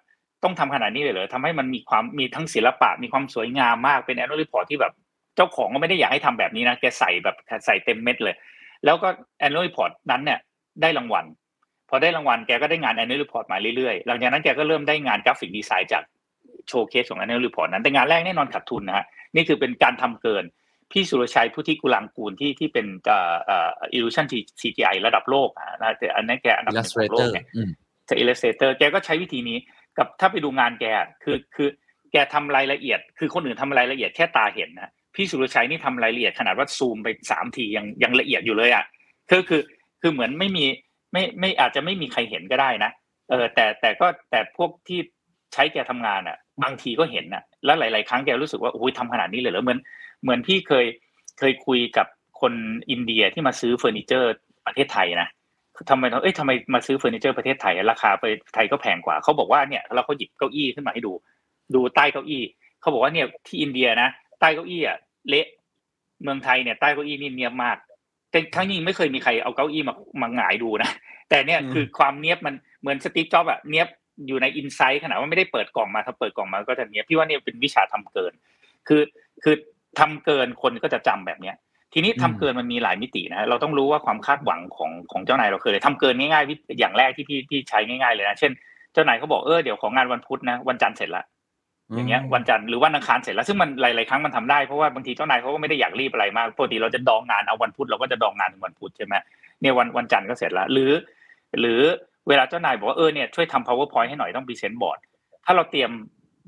ต้องทำขนาดนี้เลยเหรอทำให้มันมีความมีทั้งศิลปะ มีความสวยงามมากเป็น annual report ที่แบบเจ้าของก็ไม่ได้อยากให้ทำแบบนี้นะแกใส่แบบใส่เต็มเม็ดเลย แล้วก็ annual report นั้นเนี่ยได้รางวัลพอได้รางวัลแกก็ได้งาน annual report มาเรื่อยๆหลังจากนั้นแกก็เริ่มได้งานกราฟิกดีไซน์จากโชว์เคสของ annual report นั้นแต่งานแรกแน่นอนขาดทุนนะฮะนี่คือเป็นการทำเกินพี่สุรชัยผู้ที่กุลังกูลที่ที่เป็นเอ่อเอ่อ illusion CGI ระดับโลกอะนะแต่อันนั้นแกอันดับหนึ่งของโลก illustrator เนี่ยอืมจาก Illustrator แกก็ใช้วิธีนี้ กับถ้าไปดูงานแกคือคือแกทำรายละเอียด คือคนอื่นทำรายละเอียดแค่ตาเห็นนะพี่สุรชัยนี่ทำรายละเอียดขนาดว่าซูมไปสามทียังยังละเอียดอยู่เลยอะคือคือคือเหมือนไม่มีไม่ไม่อาจจะไม่มีใครเห็นก็ได้นะเออแต่แต่ก็แต่พวกที่ใช้แกทำงานอะ บางทีก็เห็นนะแล้วหลาย ๆ ครั้งแกรู้สึกว่าโอ้ยทำขนาดนี้เลยเหรอเหมือนเหมือนพี่เคยเคยคุยกับคนอินเดียที่มาซื้อเฟอร์นิเจอร์ประเทศไทยนะ ทำไมเอ้ยทำไมมาซื้อเฟอร์นิเจอร์ประเทศไทยราคาไปไทยก็แพงกว่าเขาบอกว่าเนี่ยแล้วเขาหยิบเก้าอี้ขึ้นมาให้ดู ดูใต้เก้าอี้เขาบอกว่าเนี่ยที่อินเดียนะใต้เก้าอี้อะเละเมืองไทยเนี่ยใต้เก้าอี้นี่เนียบมากแต่ครั้งนี้ไม่เคยมีใครเอาเก้าอี้มามาหงายดูนะแต่เนี่ยคือความเนียบมันเหมือนสตีฟจ็อบอะเนียบอยู่ในอินไซต์ขนาดว่าไม่ได้เปิดกล่องมาถ้าเปิดกล่องมาก็จะเนี้ยพี่ว่าเนี่ยเป็นวิชาทำเกิน คือคือทำเกินคนก็จะจำแบบเนี้ย ทีนี้ทำเกินมันมีหลายมิตินะเราต้องรู้ว่าความคาดหวังของของเจ้านายเราคืออะไรทำเกินง่ายๆอย่างแรกที่พี่พี่ใช้ง่ายๆเลยนะเช่น เจ้านายเขาบอกเออเดี๋ยวของงานวันพุธนะวันจันทร์เสร็จละอย่างเงี้ยวันจันทร์หรือวันอังคารเสร็จแล้วซึ่งมันหลายๆครั้งมันทำได้เพราะว่าบางทีเจ้านายเขาก็ไม่ได้อยากรีบอะไรมากปกติเราจะดองงานเอาวันพุธเราก็จะดองงานถึงวันพุธใช่ไหมเนี่ยวันวันจันทร์ก็เสร็จแล้วหรือ หรือเวลาเจ้านายบอกว่าเออเนี่ยช่วยทำ powerpoint ให้หน่อยต้องพรีเซนต์บอร์ดถ้าเราเตรียม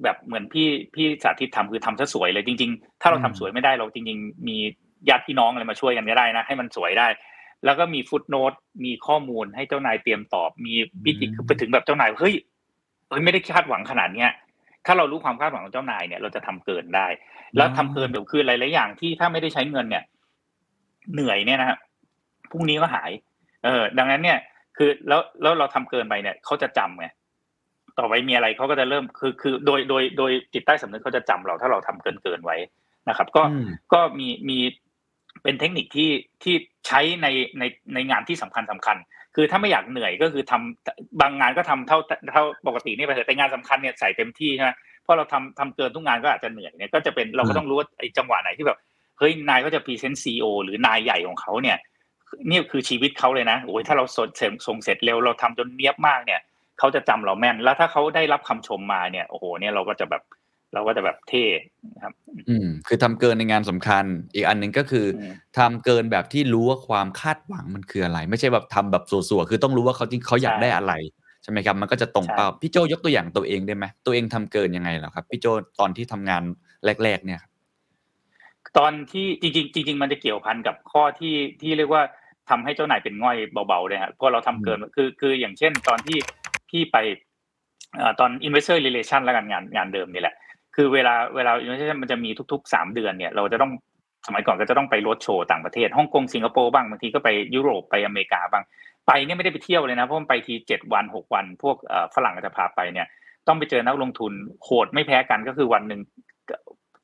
แบบเหมือนพี่พี่สาธิตทำคือทำซะสวยเลยจริง ๆ ถ้าเราทำสวยไม่ได้เราจริง ๆ มี ญาติพี่น้องอะไรมาช่วยกันก็ได้นะ ให้มันสวยได้ แล้วก็มีฟุตโนตมีข้อมูลให้เจ้านายเตรียมตอบ มีพิจิคือไปถึงแบบเจ้านายเฮ้ยเฮ้ยไม่ได้คาดหวังขนาดเนี้ยถ้าเรารู้ความคาดหวังของเจ้านายเนี่ยเราจะทำเกินได้ แล้วทำเกินเดี๋ยวคือหลายๆอย่างที่ถ้าไม่ได้ใช้เงินเนี่ย เหนื่อยเนี่ยนะฮะพรุ่งนี้ก็หาย เออ ดังนั้นเนี่ย คือแล้วแล้วเราทำเกินไปเนี่ยเขาจะจำไงต่อไปมีอะไรเขาก็จะเริ่มคือคือโดยโดยโดยจิตใต้สำนึกเขาจะจำเราถ้าเราทำเกินเกินไว้นะครับ ก็ก็มีมี เป็นเทคนิคที่ที่ใช้ในในในงานที่สำคัญสำคัญ คือถ้าไม่อยากเหนื่อยก็คือทำบางงานก็ทำเท่าเท่าปกตินี่ไปเถอะแต่งานสำคัญเนี่ยใส่เต็มที่ใช่ไหมเพราะเราทำทำเกินทุกงานก็อาจจะเหนื่อยเนี่ยก็จะเป็นเราก็ต้องรู้ว่าไอ้จังหวะไหนที่แบบเฮ้ยนายก็จะพรีเซนต์ซีโอหรือนายใหญ่ของเขาเนี่ยนี่คือชีวิตเขาเลยนะโอ้ยถ้าเราส่งส่งเสร็จเร็วเราทำจนเนี้ยบมากเนี่ยเขาจะจำเราแม่น แล้วถ้าเขาได้รับคำชมมาเนี่ยโอ้โหเนี่ยเราก็จะแบบ เราก็จะแบบเท่นะครับ อืม คือทำเกินในงานสำคัญ อีกอันหนึ่งก็คือทำเกินแบบที่รู้ว่าความคาดหวังมันคืออะไร ไม่ใช่แบบทำแบบสัวๆคือต้องรู้ว่าเขาจริงเขาอยากได้อะไรใช่ไหมครับ มันก็จะตรงเป้าพี่โจยกตัวอย่างตัวเองได้ไหมตัวเองทำเกินยังไงเหรอครับพี่โจตอนที่ทำงานแรก ๆ เนี่ยครับตอนที่จริงๆจริง ๆ มันจะเกี่ยวพันกับข้อที่ที่เรียกว่าทำให้เจ้านายเป็นง่อยเบาๆเลยครับเพราะเราทำเกินคือคืออย่างเช่น ตอนที่พี่ไปตอน investor relation แล้วกันงานงานเดิมนี่แหละ คือเวลาเวลา investor มันจะมีทุกๆสามเดือนเนี่ย เราจะต้องสมัยก่อนก็จะต้องไปรถโชว์ต่างประเทศฮ่องกงสิงคโปร์บ้างบางทีก็ไปยุโรปไปอเมริกาบ้างไปเนี่ยไม่ได้ไปเที่ยวเลยนะเพราะมันไปทีเจ็ดวันหกวัน พวกฝรั่งก็จะพาไปเนี่ย ต้องไปเจอนักลงทุนโหดไม่แพ้กันก็คือวันหนึ่ง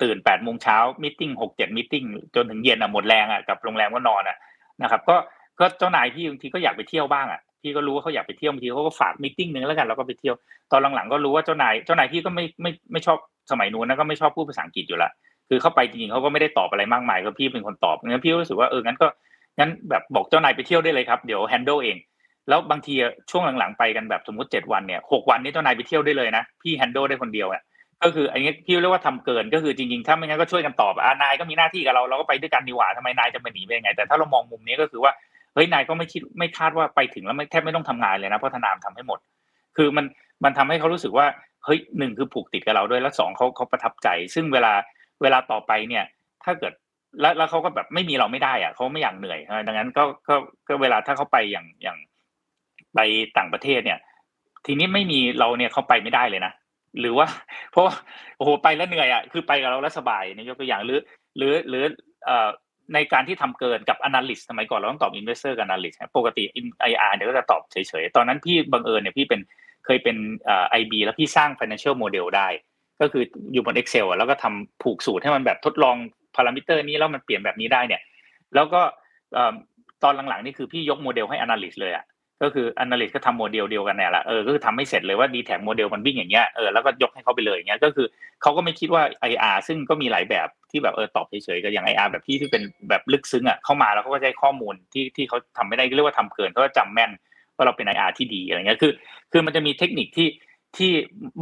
ตื่นแปดโมงเช้า meeting หกเจ็ด meeting จนถึงเย็นอะหมดแรงอะกลับโรงแรมก็นอนอะนะครับ ก็ก็เจ้านายพี่บางทีก็อยากไปเที่ยวบ้างอะ พี่ก็รู้ว่าเขาอยากไปเที่ยวบางทีเขาก็ฝาก meeting นึงแล้วกันเราก็ไปเที่ยวตอนหลังๆก็รู้ว่าเจ้านายเจ้านายพี่ก็ไม่ไม่ไม่ชอบสมัยนู้นนะก็ไม่ชอบพูดภาษาอังกฤษอยู่ละคือเข้าไปจริงๆเขาก็ไม่ได้ตอบอะไรมากมายก็พี่เป็นคนตอบงั้นพี่ก็รู้สึกว่าเอองั้นก็งั้นแบบบอกเจ้านายไปเที่ยวได้เลยครับเดี๋ยว handle เองแล้วบางทีช่วงหลังๆไปกันแบบสมมติเจ็ดวันเนี่ยหกวันนี้เจ้านายไปเที่ยวได้เลยนะพี่แฮนด์ลได้คนเดียวอะก็คืออันนี้พี่เรียกว่าทำเกินก็คือจริงๆ ถ้าไม่งั้นก็ช่วยกันตอบอ่านายก็มีหน้าที่กับเราเราก็ไปด้วยกันดีกว่าทำไมนายจะมาหนีไปยังไง แต่ถ้าเรามองมุมนี้ก็คือว่า เฮ้ยนายก็ไม่คิดไม่คาดว่าไปถึงแล้วไม่แทบไม่ต้องทำงานเลยนะเพราะธนามทำให้หมด คือมันมันทำให้เขารู้สึกว่าเฮ้ยหนึ่งคือผูกติดกับเราด้วยแล้วสองเขาเขาประทับใจ ซึ่งเวลาเวลาต่อไปเนี่ย ถ้าเกิดแล้วแล้วเขาก็แบบไม่มีเราไม่ได้อะเขาไม่อยากเหนื่อยดังนั้นก็ก็ก็เวลาถ้าเขาไปอย่างอย่างไปต่างประเทศเนี่ย ทีนี้ไม่มีเราเนี่ยเขาไปไม่ได้เลยนะหรือว่า เพราะโอ้โหไปแล้วเหนื่อยอะคือไปกับเราแล้วสบายนี่ยกตัวอย่างหรือ หรือหรือเอ่อ ในการที่ทำเกินกับ analyst สมัยก่อนเราต้องตอบ investor กับ analyst ปกติ IR เนี่ยก็จะตอบเฉยๆ ตอนนั้นพี่บังเอิญเนี่ยพี่เป็นเคยเป็นเอ่อ IB แล้วพี่สร้าง financial model ได้ ก็คืออยู่บน Excel แล้วก็ทำผูกสูตรให้มันแบบทดลองพารามิเตอร์นี้แล้วมันเปลี่ยนแบบนี้ได้เนี่ย แล้วก็ตอนหลังๆนี่คือพี่ยกโมเดลให้ analyst เลยอะ ก็คือ analyst ก็ทำโมเดลเดียวกันเนี่ยแหละเออก็คือทำให้เสร็จเลยว่า d t แท็โมเดลมันวิ่งอย่างเงี้ยเออแล้วก็ยกให้เขาไปเลยอย่างเงี้ยก็คือเขาก็ไม่คิดว่า IR ซึ่งก็มีหลายแบบที่แบบเออตอบเฉยๆก็อย่าง IR แบบที่ที่เป็นแบบลึกซึ้งอะเข้ามาแล้วเขาก็ใช้ข้อมูลที่ที่เขาทำไม่ได้เรียกว่าทำเกินเขาก็จำแม่นว่าเราเป็น IR ที่ดีอะไรเงี้ยคือ คือมันจะมีเทคนิคที่ที่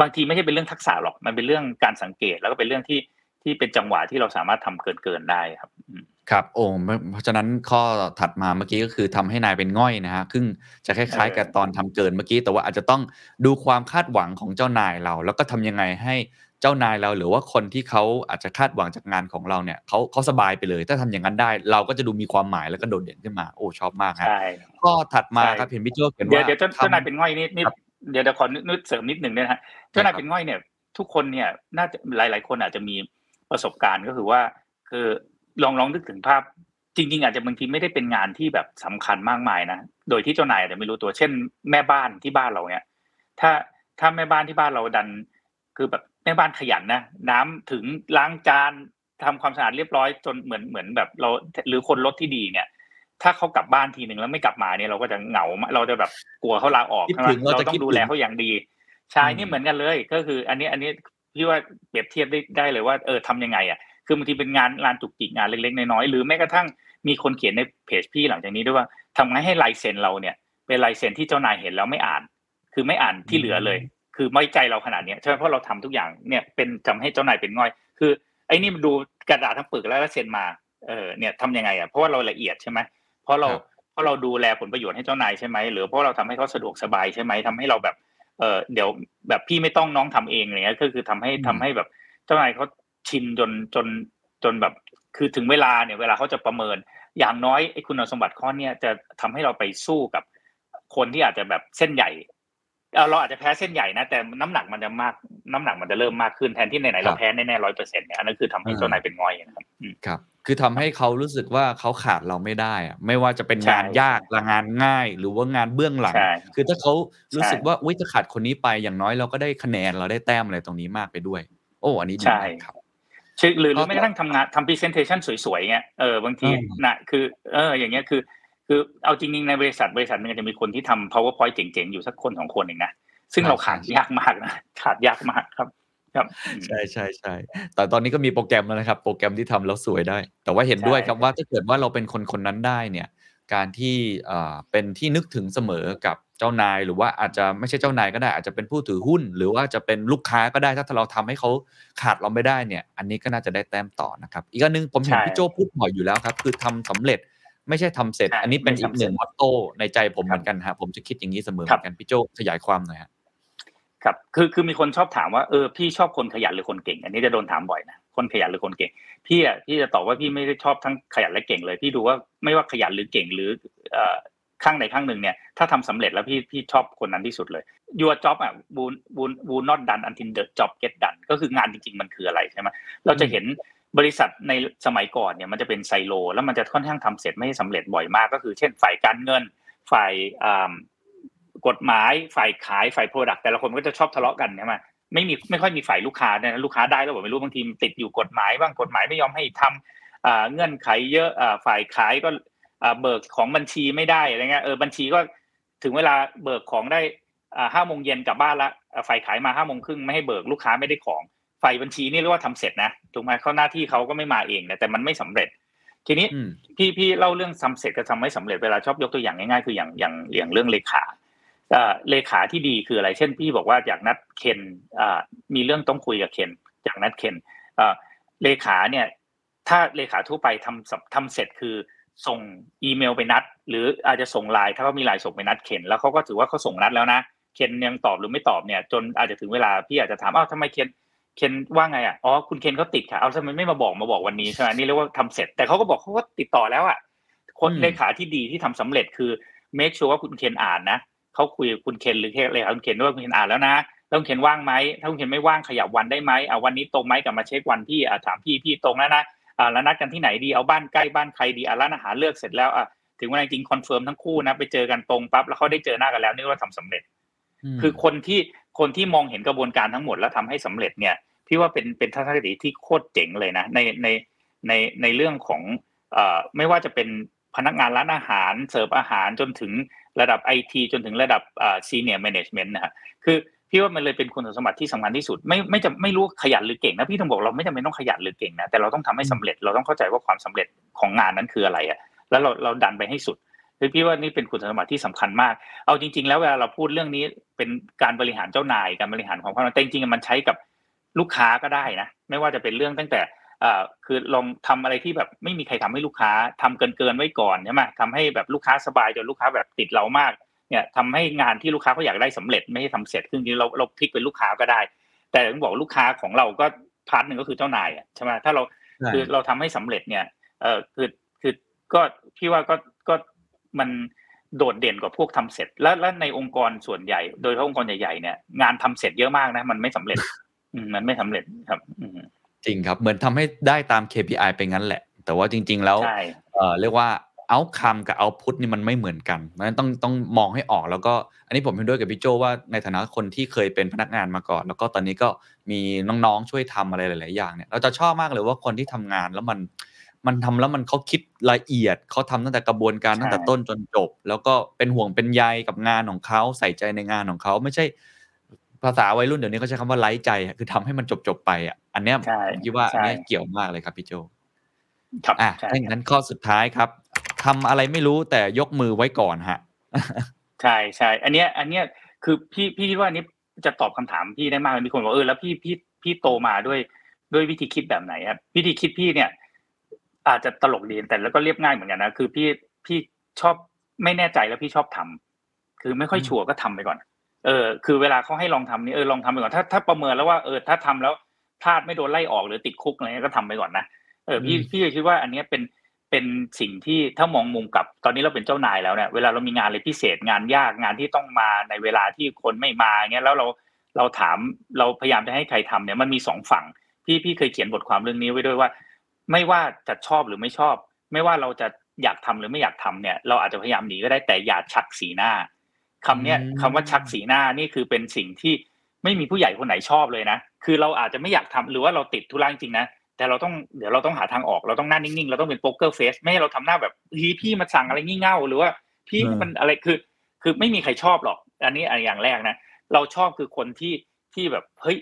บางทีไม่ใช่เป็นเรื่องทักษะหรอกมันเป็นเรื่องการสังเกตแล้วก็เป็นเรื่องที่ ที่เป็นจังหวะที่เราสามารถทำเกินเกินได้ครับ ครับโอ้เพราะฉะนั้นข้อถัดมาเมื่อกี้ก็คือทำให้นายเป็นง่อยนะฮะซึ่งจะคล้ายๆกับตอนทำเกินเมื่อกี้ แต่ว่าอาจจะต้องดูความคาดหวังของเจ้านายเรา แล้วก็ทำยังไงให้เจ้านายเราหรือว่าคนที่เขาอาจจะคาดหวังจากงานของเราเนี่ยเขาเขาสบายไปเลย ถ้าทำอย่างนั้นได้ เราก็จะดูมีความหมายแล้วก็โดดเด่นขึ้นมา โอ้ชอบมากครับข้อถัดมาครับเห็นพี่โจเขียนว่าเดี๋ยวเจ้านายเป็นง่อยนิดนิดเดี๋ยวเดี๋ยวขอนึกเสริมนิดหนึ่งเนี่ยฮะเจ้านายเป็นง่อยเนี่ย ทุกคนเนี่ยน่าจะหลาย ๆ คนอาจจะมี ประสบการณ์ก็คือว่า คือลองลองนึกถึงภาพ จริง ๆ อาจจะบางทีไม่ได้เป็นงานที่แบบสำคัญมากมายนะโดยที่เจ้านายอาจจะไม่รู้ตัวเช่น แม่บ้านที่บ้านเราเนี่ยถ้าถ้าแม่บ้านที่บ้านเราดัน คือแบบแม่บ้านขยันนะน้ำถึงล้างจานทำความสะอาดเรียบร้อยจนเหมือนเหมือนแบบเราหรือคนรถที่ดีเนี่ย ถ้าเขากลับบ้านทีหนึ่งแล้วไม่กลับมาเนี่ยเราก็จะเหงาเราจะแบบกลัวเขาลาออกคิดใช่ไหมถึงเราเราจะต้อคิดงดูถึแลงเขาอย่างดีใช่อืมนี่เหมือนกันเลย ก็คือ อันนี้อันนี้ พี่ว่าเปรียบเทียบได้ได้เลยว่าเออทำยังไงอะคือบางทีเป็นงานงานจุกจิกงานเล็กๆน้อยๆหรือแม้กระทั่งมีคนเขียนในเพจพี่หลังจากนี้ด้วยว่าทำไงให้ลายเซ็นเราเนี่ย เป็นลายเซ็นที่เจ้านายเห็นแล้วไม่อ่าน คือไม่อ่านที่เหลือเลย คือไม่ใจเราขนาดเนี้ยใช่ไหมเพราะเราทำทุกอย่างเนี่ยเป็นทำให้เจ้านายเป็นง่อย คือไอ้นี่มันดูกระดาษทั้งปึกแล้วแล้วเซ็นมาเออเนี่ยทำยังไงอะเพราะว่าเราละเอียดใช่ไหมเพราะเราครับเพราะเราดูแลผลประโยชน์ให้เจ้านายใช่ไหมหรือเพราะเราทำให้เขาสะดวกสบายใช่ไหมทำให้เราแบบ เออเดี๋ยวแบบพี่ไม่ต้องน้องทำเองอะไรเงี้ยก็คือทำให้อืมทำให้แบบเจ้านายเขาชินจนจนจนแบบ คือถึงเวลาเนี่ยเวลาเขาจะประเมิน อย่างน้อยไอ้คุณสมบัติข้อเนี้ยจะทำให้เราไปสู้กับคนที่อาจจะแบบเส้นใหญ่ เอ่อเราอาจจะแพ้เส้นใหญ่นะ แต่น้ำหนักมันจะมากน้ำหนักมันจะเริ่มมากขึ้นแทนที่ไหนๆเราแพ้แน่ๆร้อยเปอร์เซ็นต์เนี่ยอันนั้นคือทำให้เจ้านายเป็นงอยนะครับอืมครับ คือทำให้เขารู้สึกว่าเขาขาดเราไม่ได้อะไม่ว่าจะเป็นใช่งานยากหรืองานง่าย หรือว่างานเบื้องหลังใช่คือถ้าเขารู้สึกใช่ว่าอุ้ยจะขาดคนนี้ไปอย่างน้อยเราก็ได้คะแนนเราได้แต้มอะไรตรงนี้มากไปด้วย โอ้อันนี้ดีใช่มากครับชื่อหรือหก็รือแม้กระทั่งทำงานทำ presentation สวยๆเงี้ยเออบางทีอืมนะคือเอออย่างเงี้ยคือ คือเอาจริงๆในบริษัทบริษัทหนึงจะมีคนที่ทำ powerpoint เจ๋งๆ อยู่สักคนสองคนเองนะซึ่งเราขาดยากมากนะขาดยากมากครับ ครับอืมใช่ใช่ใช่แต่ตอนนี้ก็มีโปรแกรมแล้วนะครับ โปรแกรมที่ทำแล้วสวยได้ แต่ว่าเห็นด้วยใช่ครับว่าถ้าเกิดว่าเราเป็นคนคนนั้นได้เนี่ย การที่เอ่อเป็นที่นึกถึงเสมอกับเจ้านาย หรือว่าอาจจะไม่ใช่เจ้านายก็ได้ อาจจะเป็นผู้ถือหุ้น หรือว่าจะเป็นลูกค้าก็ได้ถ้าเราทำให้เขาขาดเราไม่ได้เนี่ย อันนี้ก็น่าจะได้แต้มต่อนะครับ อีกอันหนึงผมเห็นใช่พี่โจพูดบ่อยอยู่แล้วครับ คือทำสำเร็จ ไม่ใช่ทำเสร็จใช่อันนี้เป็นไม่อีกทำหเสร็นึ่จงมอตโต้ในใจผมครับเหมือนกันฮะผมจะคิดอย่างนี้เสมอเหครัมืบอนกันพี่โจขยายความหน่อยฮะครับคือคือมีคนชอบถามว่าเออพี่ชอบคนขยันหรือคนเก่ง อันนี้จะโดนถามบ่อยนะคนขยันหรือคนเก่ง พี่อะพี่จะตอบว่าพี่ไม่ได้ชอบทั้งขยันและเก่งเลย พี่ดูว่าไม่ว่าขยันหรือเก่งหรือเอ่อข้างใดข้างหนึ่งเนี่ยถ้าทำสำเร็จแล้วพี่พี่ชอบคนนั้นที่สุดเลย your job อะ would would would not done until the job get done ก็คืองานจริง ๆ มันคืออะไรใช่ไหมเราจะเห็น บริษัทในสมัยก่อนเนี่ยมันจะเป็นไซโล แล้วมันจะค่อนข้างทำเสร็จไม่ให้สำเร็จบ่อยมาก ก็คือเช่นฝ่ายการเงินฝ่ายกฎหมายฝ่ายขายฝ่ายโปรดักต์แต่ละคนก็จะชอบทะเลาะกันใช่ไหมไม่มีไม่ค่อยมีฝ่ายลูกค้าเนี่ยลูกค้าได้แล้วบอกไม่รู้บางทีติดอยู่กฎหมายบ้างกฎหมายไม่ยอมให้ทำอ่าเงื่อนไขเยอะฝ่ายขายก็เบิกของบัญชีไม่ได้อะไรเงี้ยเออบัญชีก็ถึงเวลาเบิกของได้ห้าโมงเย็นกลับบ้านละฝ่ายขายมาห้าโมงครึ่งไม่ให้เบิกลูกค้าไม่ได้ของ ฝ่ายบัญชีนี่เรียกว่าทำเสร็จนะถูกไหมเขาหน้าที่เขาก็ไม่มาเองนะแต่มันไม่สำเร็จ ทีนี้อืมพี่พี่เล่าเรื่องทำเสร็จกับทำไม่สำเร็จเวลาชอบยกตัวอย่างง่ายๆคืออย่างอย่างอย่างเรื่องเลขาเอ่อเลขาที่ดีคืออะไร เช่น พี่บอกว่าอยากนัดเคนอ่ามีเรื่องต้องคุยกับเคนอยากนัดเคนเอ่อเลขาเนี่ย ถ้าเลขาทั่วไปทำสำทำเสร็จคือส่งอีเมลไปนัด หรืออาจจะส่งไลน์ถ้าเขามีไลน์ส่งไปนัดเคนแล้วเขาก็ถือว่าเขาส่งนัดแล้วนะเคนยังตอบหรือไม่ตอบเนี่ย จนอาจจะถึงเวลาพี่อาจจะถามอ้าวทำไมเคน เคนว่าไงอะ อ๋อ คุณเคนเขาติดค่ะ เอาทำไมไม่มาบอกมาบอกวันนี้ใช่ไหมนี่เรียกว่าทำเสร็จ แต่เขาก็บอกเขาก็ติดต่อแล้วอะ คนอืมเลขาที่ดีที่ทำสำเร็จคือ make sure ว่าคุณเคนอ่านนะเขาคุยกับคุณเคนหรือเลขาคุณเคนด้วยว่าคุณเคนอ่านแล้วนะแล้วคุณเคนว่างไหม ถ้าคุณเคนไม่ว่างขยับวันได้ไหมอ่าวันนี้ตรงไหมกลับมาเช็ควันพี่อ่าถามพี่พี่ตรงแล้วนะอ่าแล้วนัดกันที่ไหนดี เอาบ้านใกล้บ้านใครดีอ่าร้านอาหารเลือกเสร็จแล้วอะถึงเวลาจริง confirm ทั้งคู่นะไปเจอกันตรงปั๊บแล้วเขาได้เจอหน้ากันแล้วนี่ว่าทำสำเร็จมคือคนที่ คนที่มองเห็นกระบวนการทั้งหมดแล้วทำให้สำเร็จเนี่ยพี่ว่าเป็นเป็นทัศนคติที่โคตรเจ๋งเลยนะในในในในเรื่องของเอ่อไม่ว่าจะเป็นพนักงานร้านอาหารเสิร์ฟอาหารจนถึงระดับไอทีจนถึงระดับอ่า senior management นะฮะคือพี่ว่ามันเลยเป็นคุณสมบัติที่สำคัญที่สุด ไม่ไม่จะไม่รู้ขยันหรือเก่งนะพี่ต้องบอกเราไม่จำเป็นต้องขยันหรือเก่งนะแต่เราต้องทำให้สำเร็จเราต้องเข้าใจว่าความสำเร็จของงานนั้นคืออะไรอะแล้วเราเราดันไปให้สุด พี่ว่านี่เป็นคุณสมบัติที่สำคัญมาก เอาจริง ๆ แล้วเวลาเราพูดเรื่องนี้เป็นการบริหารเจ้านายการบริหารความความแต่จริงๆมันใช้กับลูกค้าก็ได้นะ ไม่ว่าจะเป็นเรื่องตั้งแต่เอ่อคือลองทำอะไรที่แบบไม่มีใครทำให้ลูกค้าทำเกินเกินๆไว้ก่อนใช่ไหมทำให้แบบลูกค้าสบายจนลูกค้าแบบติดเรามากเนี่ยทำให้งานที่ลูกค้าเขาอยากได้สำเร็จไม่ให้ทำเสร็จคือจริงๆเราเราพลิกเป็นลูกค้าก็ได้ แต่ต้องบอกลูกค้าของเราก็part หนึ่งก็คือเจ้านายอะใช่ไหมถ้าเราใช่คือเราทำให้สำเร็จเนี่ยเออคือคือก็พี่ว่าก็ก็ มันโดดเด่นกว่าพวกทำเสร็จ แล้วแล้วในองค์กรส่วนใหญ่ โดยเฉพาะองค์กรใหญ่ๆเนี่ยงานทำเสร็จเยอะมากนะ มันไม่สำเร็จอืมมันไม่สำเร็จครับอืมจริงครับ เหมือนทำให้ได้ตาม KPI ไปงั้นแหละ แต่ว่าจริง ๆ แล้วใช่เอ่อเรียกว่า outcome กับ output นี่มันไม่เหมือนกันเพราะฉะนั้นต้องต้องมองให้ออกแล้วก็ อันนี้ผมเห็นด้วยกับพี่โจ้ว่าในฐานะคนที่เคยเป็นพนักงานมาก่อน แล้วก็ตอนนี้ก็มีน้องๆช่วยทำอะไรหลาย ๆ อย่างเนี่ยเราจะชอบมากเลยว่าคนที่ทำงานแล้วมัน มันทำแล้วมันเขาคิดละเอียดเขาทำตั้งแต่กระบวนการใช่ตั้งแต่ต้นจนจบ แล้วก็เป็นห่วงเป็นใยกับงานของเขาใส่ใจในงานของเขาไม่ใช่ ภาษาวัยรุ่นเดี๋ยวนี้เขาใช้คำว่าไร้ใจอะคือทำให้มันจบๆไปอะอันเนี้ยใช่ผมคิดว่าอันใช่เนี้ยเกี่ยวมากเลยครับพี่โจครับอะใช่ถ้าอย่างนั้นข้อสุดท้ายครับทำอะไรไม่รู้แต่ยกมือไว้ก่อนฮะใช่ใช่อันเนี้ย อันเนี้ยคือพี่พี่คิดว่าอันนี้จะตอบคำถามพี่ได้มากเลยมีคนบอกเออแล้วพี่พี่พี่โตมาด้วยด้วยวิธีคิดแบบไหนครับวิธีคิดพี่เนี่ย อาจจะตลกดีแต่แล้วก็เรียบง่ายเหมือนกันนะคือพี่พี่ชอบไม่แน่ใจแล้วพี่ชอบทำคือไม่ค่อยอืมชัวร์ก็ทำไปก่อน เออ คือเวลาเขาให้ลองทำนี่เออลองทำไปก่อนถ้าถ้าประเมินแล้วว่าเออถ้าทำแล้วพลาดไม่โดนไล่ออกหรือติดคุกอะไรเงี้ยก็ทำไปก่อนนะเออพี่พี่คิดว่าอันเนี้ยเป็นเป็นสิ่งที่ถ้ามองมุมกลับตอนนี้เราเป็นเจ้านายแล้วเนี่ยเวลาเรามีงานอะไรพิเศษงานยากงานที่ต้องมาในเวลาที่คนไม่มาเงี้ยแล้วเราเราถามเราพยายามจะให้ใครทำเนี่ยมันมีสองฝั่งพี่พี่เคยเขียนบทความเรื่องนี้ไว้ด้วยว่า ไม่ว่าจะชอบหรือไม่ชอบ ไม่ว่าเราจะอยากทำหรือไม่อยากทำเนี่ย เราอาจจะพยายามหนีก็ได้แต่อย่าชักสีหน้าคำเนี้ยอืมคำว่าชักสีหน้านี่คือเป็นสิ่งที่ไม่มีผู้ใหญ่คนไหนชอบเลยนะคือเราอาจจะไม่อยากทำหรือว่าเราติดธุระจริงๆนะแต่เราต้องเดี๋ยวเราต้องหาทางออกเราต้องหน้านิ่งๆเราต้องเป็นโป๊กเกอร์เฟสไม่ให้เราทำหน้าแบบเฮ้ยพี่มาสั่งอะไรงี่เง่าหรือว่าพี่อืมมันอะไรคือ คือไม่มีใครชอบหรอก อันนี้อันอย่างแรกนะเราชอบคือคนที่ที่แบบเฮ้ย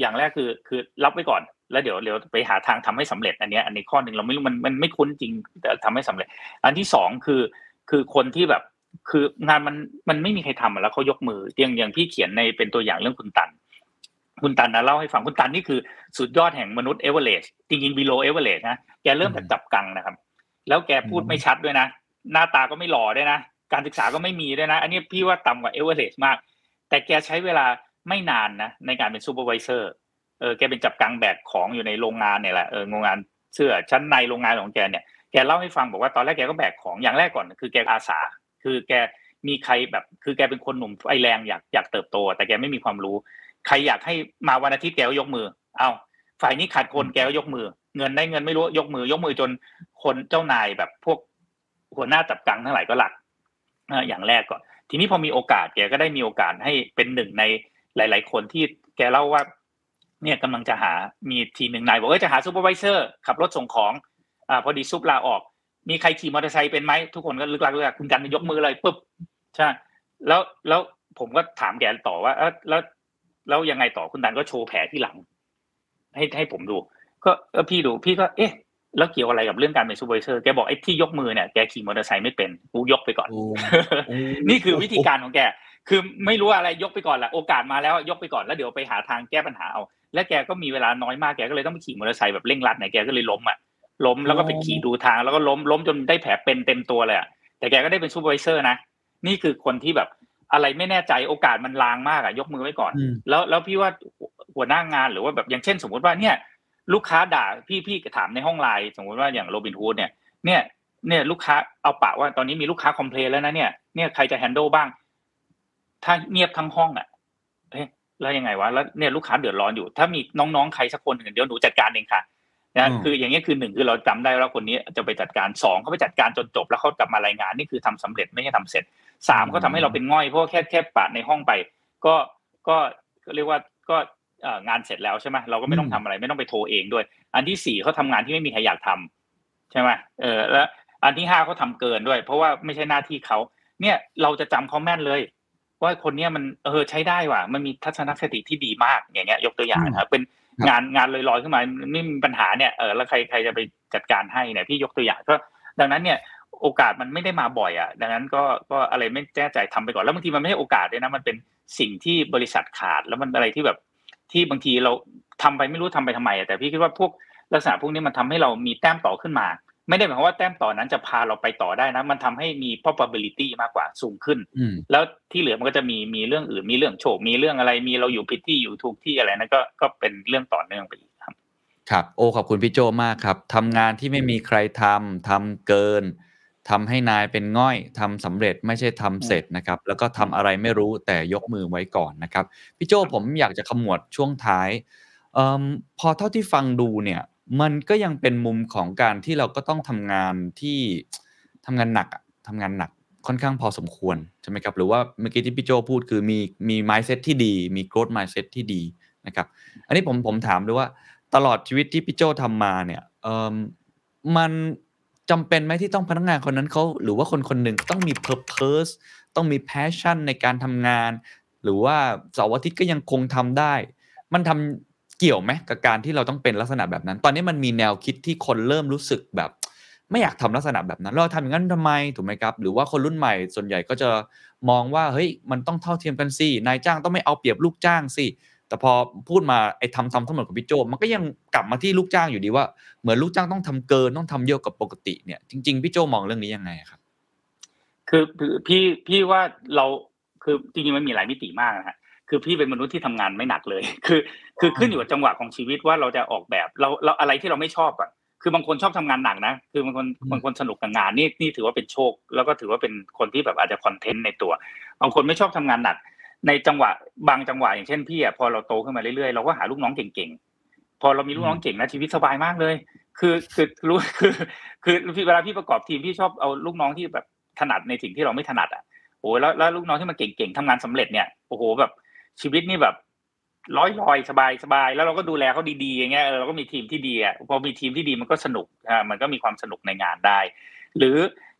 อย่างแรกคือคือรับไว้ก่อน แล้วเดี๋ยวเดี๋ยวไปหาทางทำให้สำเร็จอันเนี้ยอันนี้ข้อหนึ่งเราไม่รู้มันมันไม่คุ้นจริงแต่ทำให้สำเร็จ อันที่สองคือคือคนที่แบบคืองานมันมันไม่มีใครทำแล้วเขายกมืออย่างอย่างพี่เขียนในเป็นตัวอย่างเรื่องคุณตัน คุณตันนะเล่าให้ฟังคุณตันนี่คือสุดยอดแห่งมนุษย์เอเวอเรสต์จริงๆ below average นะแกเริ่มจากจับกังนะครับ แล้วแกพูดไม่ชัดด้วยนะ หน้าตาก็ไม่หล่อด้วยนะ การศึกษาก็ไม่มีด้วยนะ อันนี้พี่ว่าต่ำกว่าเอเวอเรสต์มาก แต่แกใช้เวลาไม่นานนะในการเป็น supervisor เออแกเป็นจับกังแบกของอยู่ในโรงงานเนี่ยแหละเออโรงงานเสื้อชั้นในโรงงานของแกเนี่ยแกเล่าให้ฟังบอกว่าตอนแรกแกก็แบกของอย่างแรกก่อน คือแกอาสา คือแกมีใครแบบคือแกเป็นคนหนุ่มไฟแรงอยากอยากเติบโต แต่แกไม่มีความรู้ ใครอยากให้มาวันอาทิตย์แกก็ยกมือ เอาฝ่ายนี้ขาดคนแกก็ยกมือ เงินได้เงินไม่รู้ยกมือยกมือจนคนเจ้านายแบบพวกหัวหน้าจับกังทั้งหลายก็รักเอออย่างแรกก่อน ทีนี้พอมีโอกาสแกก็ได้มีโอกาสให้เป็นหนึ่งในหลาย ๆ คนที่แกเล่าว่า เนี่ยกำลังจะหามีทีมหนึ่งนายบอกว่าจะหา supervisor ขับรถส่งของอ่าพอดี sup ลาออก มีใครขี่มอเตอร์ไซค์เป็นไหมทุกคนก็เลิ่กลั่กเลิ่กลั่กคุณตันยกมือเลยปุ๊บใช่แล้วแล้วผมก็ถามแกต่อว่าเออแล้วแล้วยังไงต่อคุณตันก็โชว์แผลที่หลัง ให้ให้ผมดู ก็เออพี่ดูพี่ก็ เอ๊ะ แล้วเกี่ยวอะไรกับเรื่องการเป็น supervisor แกบอกไอ้ที่ยกมือเนี่ยแกขี่มอเตอร์ไซค์ไม่เป็นกูยกไปก่อนโอ้โอ้นี่คือวิธีการของแก คือไม่รู้อะไรยกไปก่อนแหละโอกาสมาแล้วยกไปก่อนแล้วเดี๋ยวไปหาทางแก้ปัญหาเอา และแกก็มีเวลาน้อยมากแกก็เลยต้องไปขี่มอเตอร์ไซค์แบบเร่งรัดเนี่ยแกก็เลยล้มอะล้มแล้วก็ไปขี่ดูทางแล้วก็ล้มล้มจนได้แผลเป็นเต็มตัวเลยอะแต่แกก็ได้เป็น supervisor นะนี่คือคนที่แบบอะไรไม่แน่ใจโอกาสมันลางมากอะยกมือไว้ก่อนอืมแล้วแล้วพี่ว่าหัวหน้างานหรือว่าแบบอย่างเช่น สมมติว่าเนี่ย ลูกค้าด่าพี่พี่ถามในห้องไลน์สมมติว่าอย่างโรบินฮูดเนี่ยเนี่ยเนี่ยลูกค้าเอาปะว่าตอนนี้มีลูกค้า complain แล้วนะเนี่ยเนี่ยใครจะ handle บ้าง ถ้าเงียบทั้งห้องอะเอ๊ะแล้วยังไงวะแล้วเนี่ยลูกค้าเดือดร้อนอยู่ ถ้ามีน้องๆใครสักคนหนึ่งเดี๋ยวหนูจัดการเองค่ะนะอืมคืออย่างเงี้ยคือหนึ่งคือเราจำได้ว่าคนนี้จะไปจัดการสองเขาไปจัดการจนจบ แล้วเขากลับมารายงานนี่คือทำสำเร็จไม่ใช่ทำเสร็จสามเขาทำให้เราเป็นง่อยเพราะว่าแค่แค่ปะในห้องไปก็ก็ก็เรียกว่าก็เอ่องานเสร็จแล้วใช่ไหมเราก็ไม่ต้องทำอะไร ไม่ต้องไปโทรเองด้วย อันที่สี่เขาทำงานที่ไม่มีใครอยากทำใช่ไหมเออแล้วอันที่ห้าเขาทำเกินด้วย เพราะว่าไม่ใช่หน้าที่เขาเนี่ยเราจะจำเขาแม่นเลย ว่าคนเนี้ยมันเออใช้ได้ว่ะ มันมีทัศนคติที่ดีมากอย่างเงี้ย ยกตัวอย่างนะครับเป็นครับงานงานลอยๆขึ้นมาไม่มีปัญหาเนี่ยเออแล้วใครใครจะไปจัดการให้เนี่ยพี่ยกตัวอย่างก็ดังนั้นเนี่ยโอกาสมันไม่ได้มาบ่อยอะ ดังนั้นก็ก็อะไรไม่แน่ใจทำไปก่อนแล้วบางทีมันไม่ใช่โอกาสด้วยนะมันเป็นสิ่งที่บริษัทขาดแล้วมันอะไรที่แบบที่บางทีเราทำไปไม่รู้ทำไปทำไมอะแต่พี่คิดว่าพวกลักษณะพวกนี้มันทำให้เรามีแต้มต่อขึ้นมา ไม่ได้หมายความว่าแต้มต่อนั้นจะพาเราไปต่อได้นะ มันทำให้มี probability มากกว่าสูงขึ้นอืมแล้วที่เหลือมันก็จะมีมีเรื่องอื่นมีเรื่องโชคมีเรื่องอะไรมีเราอยู่ผิดที่อยู่ถูกที่อะไรนั่นก็ก็เป็นเรื่องต่อเนื่องไปอีกครับ ครับ โอ้ขอบคุณพี่โจมากครับทำงานที่ไม่มีใครทำทำเกินทำให้นายเป็นง่อยทำสำเร็จไม่ใช่ทำเสร็จนะครับ แล้วก็ทำอะไรไม่รู้แต่ยกมือไว้ก่อนนะครับพี่โจผมอยากจะขมวดช่วงท้ายเอ่อพอเท่าที่ฟังดูเนี่ย มันก็ยังเป็นมุมของการที่เราก็ต้องทำงานที่ทำงานหนักอะทำงานหนักค่อนข้างพอสมควรใช่ไหมครับ หรือว่าเมื่อกี้ที่พี่โจพูดคือมีมี mindset ที่ดี มี growth mindset ที่ดีนะครับ อันนี้ผมผมถามด้วยว่าตลอดชีวิตที่พี่โจทำมาเนี่ยเออมันจำเป็นไหมที่ต้องพนักงานคนนั้นเขาหรือว่าคนคนหนึ่งต้องมี purpose ต้องมี passion ในการทำงาน หรือว่าเสาร์อาทิตย์ก็ยังคงทำได้ มันทำ เกี่ยวไหมกับการที่เราต้องเป็นลักษณะแบบนั้น ตอนนี้มันมีแนวคิดที่คนเริ่มรู้สึกแบบ ไม่อยากทำลักษณะแบบนั้น เราทำอย่างนั้นทำไมถูกไหมครับ หรือว่าคนรุ่นใหม่ส่วนใหญ่ก็จะมองว่าเฮ้ยมันต้องเท่าเทียมกันสินายจ้างต้องไม่เอาเปรียบลูกจ้างสิแต่พอพูดมาไอ้ทำทำทั้งหมดของพี่โจมันก็ยังกลับมาที่ลูกจ้างอยู่ดีว่าเหมือนลูกจ้างต้องทำเกินต้องทำเยอะกว่าปกติเนี่ยจริง ๆพี่โจมองเรื่องนี้ยังไงครับ คือพี่พี่ว่าเราคือจริงๆมันมีหลายมิติมากนะฮะคือพี่เป็นมนุษย์ที่ทำงานไม่หนักเลย คือ คือขึ้นอยู่กับจังหวะของชีวิตว่าเราจะออกแบบเราเราอะไรที่เราไม่ชอบอะคือบางคนชอบทำงานหนักนะ คือบางคนอืมบางคนสนุกกับงานนี่นี่ถือว่าเป็นโชค แล้วก็ถือว่าเป็นคนที่แบบอาจจะคอนเทนต์ในตัวบางคนไม่ชอบทำงานหนัก ในจังหวะบางจังหวะอย่างเช่นพี่อะพอเราโตขึ้นมาเรื่อยๆเราก็หาลูกน้องเก่งๆพอเรามีลูกน้องเก่งนะชีวิตสบายมากเลย คือคือรู้คือ คือพี่เวลาพี่ประกอบทีมพี่ชอบเอาลูกน้องที่แบบถนัดในสิ่งที่เราไม่ถนัดอะโอ้แล้วแล้วลูกน้องที่มันเก่งๆทำงานสำเร็จเนี่ยโอ้โหแบบชีวิตนี่แบบ ร้อยลอยสบายสบายแล้วเราก็ดูแลเขาดีๆอย่างเงี้ยเออเราก็มีทีมที่ดีอะพอมีทีมที่ดีมันก็สนุกอ่ามันก็มีความสนุกในงานได้ หรือ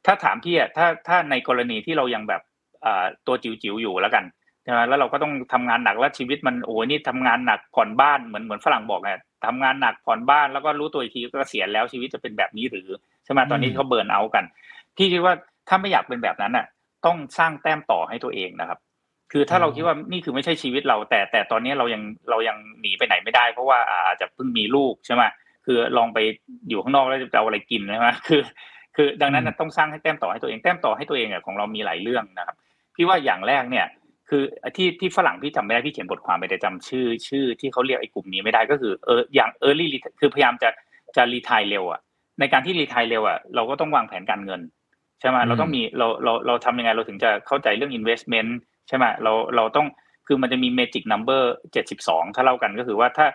ถ้าถามพี่อะถ้าถ้าในกรณีที่เรายังแบบอ่าตัวจิ๋วๆอยู่แล้วกันใช่ไหมแล้วเราก็ต้องทำงานหนักแล้วชีวิตมันโอ้ยนี่ทำงานหนักผ่อนบ้านเหมือนเหมือนฝรั่งบอกไงทำงานหนักผ่อนบ้านแล้วก็รู้ตัวอีกทีก็เกษียณแล้วชีวิตจะเป็นแบบนี้หรือใช่ไหมตอนนี้อืมเขาเบิร์นเอาท์กัน พี่คิดว่าถ้าไม่อยากเป็นแบบนั้นอะ ต้องสร้างแต้มต่อให้ตัวเองนะครับ คือถ้าเราคิดว่านี่คือไม่ใช่ชีวิตเรา แต่แต่ตอนนี้เรายังเรายังหนีไปไหนไม่ได้ เพราะว่าอาจจะเพิ่งมีลูกใช่ไหมคือลองไปอยู่ข้างนอกแล้วจะเอาอะไรกินใช่ไหมคือ คือดังนั้นน่ะต้องสร้างให้แต้มต่อให้ตัวเองแต้มต่อให้ตัวเองอะของเรามีหลายเรื่องนะครับพี่ว่าอย่างแรกเนี่ย คือที่ที่ฝรั่งพี่จำไม่ได้พี่เขียนบทความไปแต่จำชื่อ ชื่อที่เขาเรียกไอ้กลุ่มนี้ไม่ได้ก็คือเอออย่าง early ret- คือพยายามจะจะรีทายเร็วอะในการที่รีทายเร็วอะเราก็ต้องวางแผนการเงินใช่ไหมอืมเราต้องมีเราเราเราทำยังไงเราถึงจะเข้าใจเรื่อง investment ใช่ไหมเราเราต้องคือมันจะมี magic number 72ถ้าเล่ากันก็คือว่าถ้า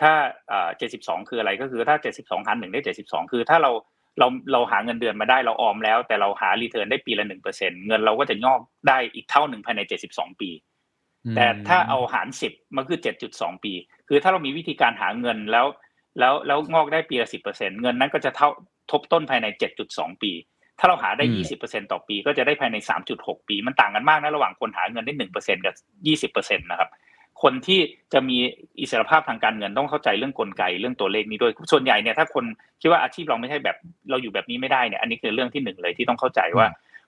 ถ้าอ่า72คืออะไรก็คือถ้า72หารหนึ่งได้72คือถ้าเราเราเราหาเงินเดือนมาได้เราออมแล้ว แต่เราหา return ได้ปีละ1%เปอร์เซ็นเงินเราก็จะงอกได้อีกเท่าหนึ่งภายใน72ปี แต่ถ้าเอาหารสิบมันคือเจ็ดจุดสองปี คือถ้าเรามีวิธีการหาเงินแล้ว แล้วแล้วงอกได้ปีละสิบเปอร์เซ็นเงินนั้นก็จะเท่าทบต้นภายในเจ็ดจุดสองปี ถ้าเราหาได้อืมยี่สิบเปอร์เซ็นต่อปี ก็จะได้ภายในสามจุดหกปี มันต่างกันมากนะระหว่างคนหาเงินได้หนึ่งเปอร์เซ็นกับยี่สิบเปอร์เซ็นนะครับ คนที่จะมีอิสรภาพทางการเงินต้องเข้าใจเรื่องกลไกเรื่องตัวเลขนี้ด้วยส่วนใหญ่เนี่ยถ้าคนคิดว่าอาชีพเราไม่ใช่แบบเราอยู่แบบนี้ไม่ได้เนี่ยอันนี้คือเรื่องที่หนึ่งเลยที่ต้องเข้าใจว่า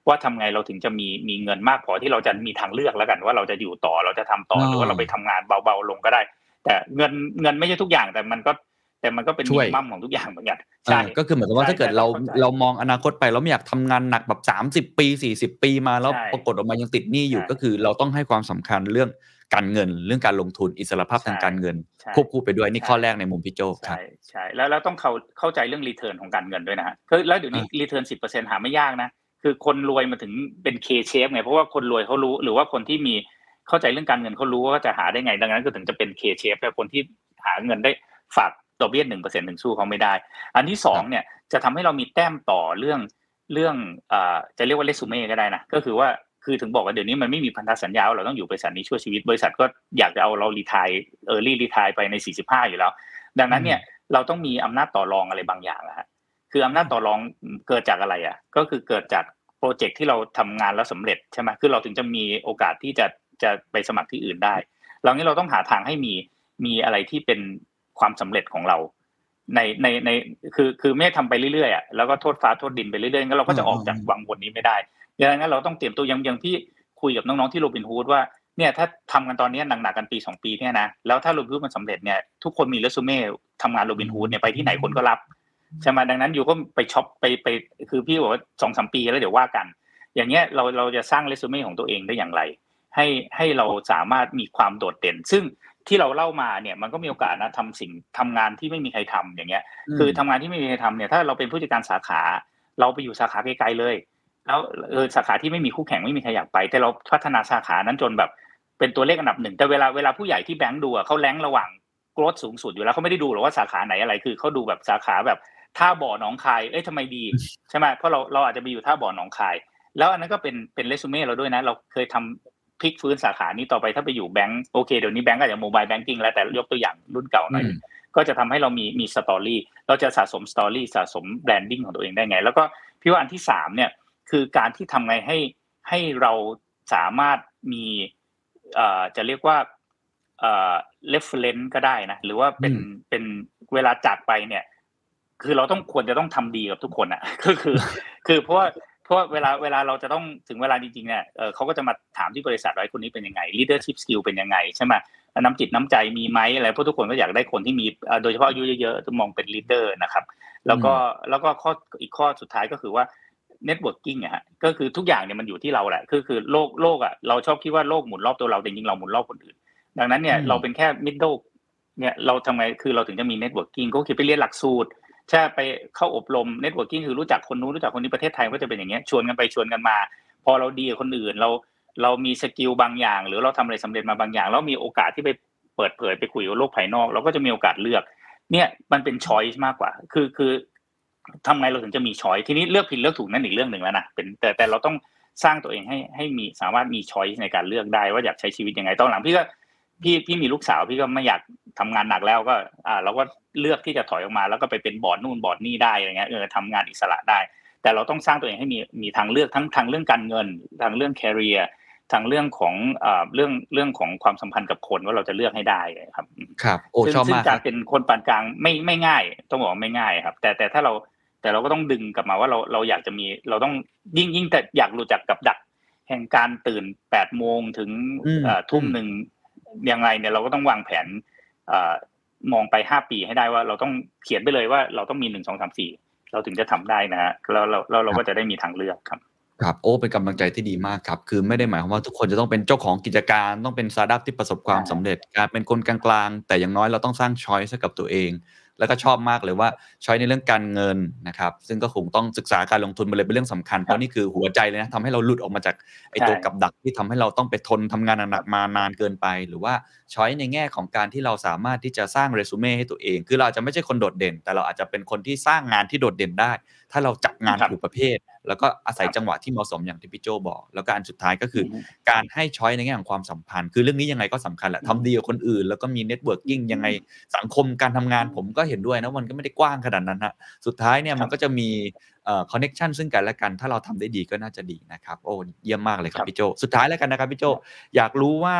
ว่าทำไงเราถึงจะมีมีเงินมากพอที่เราจะมีทางเลือกแล้วกัน ว่าเราจะอยู่ต่อเราจะทำต่ออ่าหรือว่าเราไปทำงานเบาๆลงก็ได้ แต่เงินเงินไม่ใช่ทุกอย่างแต่มันก็ แต่มันก็เป็นช่มิวยนิมัมของทุกอย่างเหมือนกันใช่ใช่ก็คือเหมือนกับว่าใช่ถ้าเกิดเราแต่ต้องเข้าใจเรามองอนาคตไปเราไม่อยากทำงานหนักแบบสามสิบปีสี่สิบปีมาแล้วใช่ปรากฏออกมายังติดหนี้อยู่ใช่ก็คือเราต้องให้ความสำคัญเรื่องการเงินเรื่องการลงทุนอิสรภาพทางใช่การเงินใช่ควบคู่ไปด้วยนี่ใช่ข้อแรกในมุมพี่โจครับใช่ใช่แล้วแล้วต้องเข้าเข้าใจเรื่องรีเทิร์นของการเงินด้วยนะฮะคือแล้วเดี๋ยวนี้รีเทิร์นสิบเปอร์เซ็นหาไม่ยากนะคือคนรวยมาถึงเป็น K shape ไงเพราะว่าคนรวยเขารู้หรือว่าคนที่มีเข้าใจเรื่องการเงินเขารู้ว่าจะหาได้ไงดังนั้นก็ถึงจะเป็น K shape แต่คนที่หาเงินได้ฝาก ดอกเบี้ยหนึ่งเปอร์เซ็นต์ถึงสู้เขาไม่ได้ อันที่สองเนี่ยจะทำให้เรามีแต้มต่อเรื่องเรื่องอ่าจะเรียกว่าเรซูเม่ก็ได้นะก็คือว่าคือถึงบอกว่าเดี๋ยวนี้มันไม่มีพันธสัญญาว่าเราต้องอยู่บริษัทนี้ชั่วชีวิตบริษัทก็อยากจะเอาเรา retire early retire ไปใน 45 อยู่แล้ว ดังนั้นเนี่ยเราต้องมีอำนาจต่อรองอะไรบางอย่างนะฮะคืออำนาจต่อรองเกิดจากอะไรอะ ก็คือเกิดจากโปรเจกต์ที่เราทำงานแล้วสำเร็จใช่ไหมคือเราถึงจะมีโอกาสที่จะจะไปสมัครที่อื่นได้เรานี้เราต้องหาทางให้มีมีอะไรที่เป็น ความสำเร็จของเรา ในในในคือคือไม่ได้ทำไปเรื่อยๆอะแล้วก็โทษฟ้าโทษดินไปเรื่อยๆงั้นเราก็จะออกจากวังวนนี้ไม่ได้ดังนั้นเราต้องเตรียมตัวยังยังพี่คุยกับน้องๆที่โรบินฮูดว่าเนี่ยถ้าทำกันตอนนี้หนักๆกันปีสองปีเนี่ยนะแล้วถ้าโรบินฮูดมันสำเร็จเนี่ยทุกคนมีเรซูเม่ทำงานโรบินฮูดเนี่ยไปที่ไหนคนก็รับใช่ไหมดังนั้นอยู่ก็ไปช็อปไปไปคือพี่บอกว่าสองสามปีแล้วเดี๋ยวว่ากัน อย่างเงี้ยเราเราจะสร้างเรซูเม่ของตัวเองได้อย่างไร ให้ให้เราสามารถมีความโดดเด่น ซึ่ง ที่เราเล่ามาเนี่ยมันก็มีโอกาสนะทำสิ่งทำงานที่ไม่มีใครทำอย่างเงี้ย คือทำงานที่ไม่มีใครทำเนี่ยถ้าเราเป็นผู้จัดการสาขา เราไปอยู่สาขาไกลๆเลย แล้วเออสาขาที่ไม่มีคู่แข่งไม่มีใครอยากไป แต่เราพัฒนาสาขานั้นจนแบบ เป็นตัวเลขอันดับหนึ่งแต่เวลาเวลาผู้ใหญ่ที่แบงค์ดูอะเขาแรงค์ระหว่างรธสูงสุดอยู่แล้วเขาไม่ได้ดูหรอกว่าสาขาไหนอะไร คือเขาดูแบบสาขาแบบท่าบ่อหนองคายเอ้ยทำไมดีใช่ไหมเพราะเราเราอาจจะไปอยู่ท่าบ่อหนองคาย แล้วอันนั้นก็เป็นเป็นเรซูเม่เราด้วยนะ เราเคยทำ พลิกฟื้นสาขานี้ต่อไปถ้าไปอยู่แบงก์โอเคเดี๋ยวนี้แบงก์ก็อาจจะโมบายแบงกิ้งแล้วแต่ยกตัวอย่างรุ่นเก่าหน่อยอืมก็จะทำให้เรามีมี story เราจะสะสม story สะสม branding ของตัวเองได้ไง แล้วก็พี่ว่าอันที่สามเนี่ยคือการที่ทำไงให้ให้เราสามารถมีเอ่อจะเรียกว่าเอ่อ reference ก็ได้นะหรือว่าเป็นอืมเป็นเวลาจากไปเนี่ย คือเราต้องควรจะต้องทำดีกับทุกคนอะ ก็คือ คือเพราะว่าเพ ราะว่าเวลาเวลาเราจะต้องถึงเวลาจริงๆเนี่ยเออเขาก็จะมาถามที่บริษัทว่าไอ้คนนี้เป็นยังไง leadership skill เป็นยังไงใช่ไหมน้ำจิตน้ำใจมีไหมอะไรเพราะทุกคนก็อยากได้คนที่มีเอ่อโดยเฉพาะอายุเยอะๆจะมองเป็น leader นะครับ แล้วก็แล้วก็ข้ออีกข้อสุดท้ายก็คือว่า networking อะฮะก็คือทุกอย่างเนี่ยมันอยู่ที่เราแหละคือคือโลกโลกอะเราชอบคิดว่าโลกหมุนรอบตัวเราแต่จริงๆเราหมุนรอบคนอื่น ดังนั้นเนี่ยอืมเราเป็นแค่ middle เนี่ยเราทำไงคือเราถึงจะมี networking ก็คือไปเรียนหลักสูตร ใช่ไปเข้าอบรม networking คือรู้จักคนนู้นรู้จักคนนี้ประเทศไทยก็จะเป็นอย่างเงี้ยชวนกันไปชวนกันมา พอเราดีกับคนอื่นเราเรามีสกิลบางอย่าง หรือเราทำอะไรสำเร็จมาบางอย่าง แล้วมีโอกาสที่ไปเปิดเผยไปคุยกับโลกภายนอก เราก็จะมีโอกาสเลือก เนี่ยมันเป็น choice มากกว่า คือคือทำไงเราถึงจะมี choice ทีนี้เลือกผิดเลือกถูกนั่นอีกเรื่องหนึ่งแล้วนะเป็นแต่แต่เราต้องสร้างตัวเองให้ให้มีสามารถมี choice ในการเลือกได้ว่าอยากใช้ชีวิตยังไงตอนหลังพี่ก็ พี่พี่มีลูกสาวพี่ก็ไม่อยากทำงานหนักแล้วก็ อ่าเราก็เลือกที่จะถอยออกมา แล้วก็ไปเป็นบอร์ดนู่นบอร์ดนี่ได้อะไรเงี้ยเออทำงานอิสระได้ แต่เราต้องสร้างตัวเองให้มีมีทางเลือกทั้งทางเรื่องการเงินทางเรื่อง career ทางเรื่องของเอ่อเรื่องเรื่องของความสัมพันธ์กับคนว่าเราจะเลือกให้ได้ครับ ครับ โอ้ซึ่งชอบซึ่งมากคการรับเป็นคนปานกลางไม่ไม่ง่าย ต้องบอกว่าไม่ง่ายครับ แต่แต่ถ้าเราแต่เราก็ต้องดึงกลับมาว่าเราเราอยากจะมีเราต้องยิ่งยิ่งแต่อยากรู้จักกับดัก แห่งการตื่นแปดโมงถึงอืมเอ่อทุ่มอืมหนึ่ง ยังไงเนี่ยเราก็ต้องวางแผนเอ่อมองไปห้าปีให้ได้ว่าเราต้องเขียนไปเลยว่าเราต้องมีหนึ่งสองสามสี่เราถึงจะทำได้นะฮะแล้วเราเราเราก็จะได้มีทางเลือกครับครับโอ้เป็นกำลังใจที่ดีมากครับ คือไม่ได้หมายความว่าทุกคนจะต้องเป็นเจ้าของกิจการต้องเป็นสตาร์ทอัพที่ประสบความใช่สำเร็จ การเป็นคนกลางๆ แต่อย่างน้อยเราต้องสร้าง choice ให้กับตัวเอง แล้วก็ชอบมากเลยว่า choice ในเรื่องการเงินนะครับซึ่งก็คงต้องศึกษาการลงทุนมาเลยเป็นเรื่องสำคัญ เพราะนี่คือหัวใจเลยนะทำให้เราหลุดออกมาจากไอ้ตัวใช่กับดักที่ทำให้เราต้องไปทนทำงานหนักๆมานานเกินไป หรือว่าchoice ในแง่ของการที่เราสามารถที่จะสร้างเรซูเม่ให้ตัวเอง คือเราอาจจะไม่ใช่คนโดดเด่น แต่เราอาจจะเป็นคนที่สร้างงานที่โดดเด่นได้ ถ้าเราจับงานครับถูกประเภท แล้วก็อาศัยครับจังหวะที่เหมาะสมอย่างที่พี่โจ้บอก แล้วก็อันสุดท้ายก็คืออมการให้ choice ในแง่ของความสัมพันธ์ คือเรื่องนี้ยังไงก็สำคัญแหละอืมทำดีกับคนอื่น แล้วก็มี networking ยังไงสังคมการทำงานผมก็เห็นด้วยนะมันก็ไม่ได้กว้างขนาดนั้นฮะสุดท้ายเนี่ยมันก็จะมีเอ่อ connection ซึ่งกันและกัน ถ้าเราทำได้ดีก็น่าจะดีนะครับ โอ้เยี่ยมมากเลยครัครับบพี่โจ สุดท้ายแล้วกันนะครับพี่โจ อยากรู้ว่า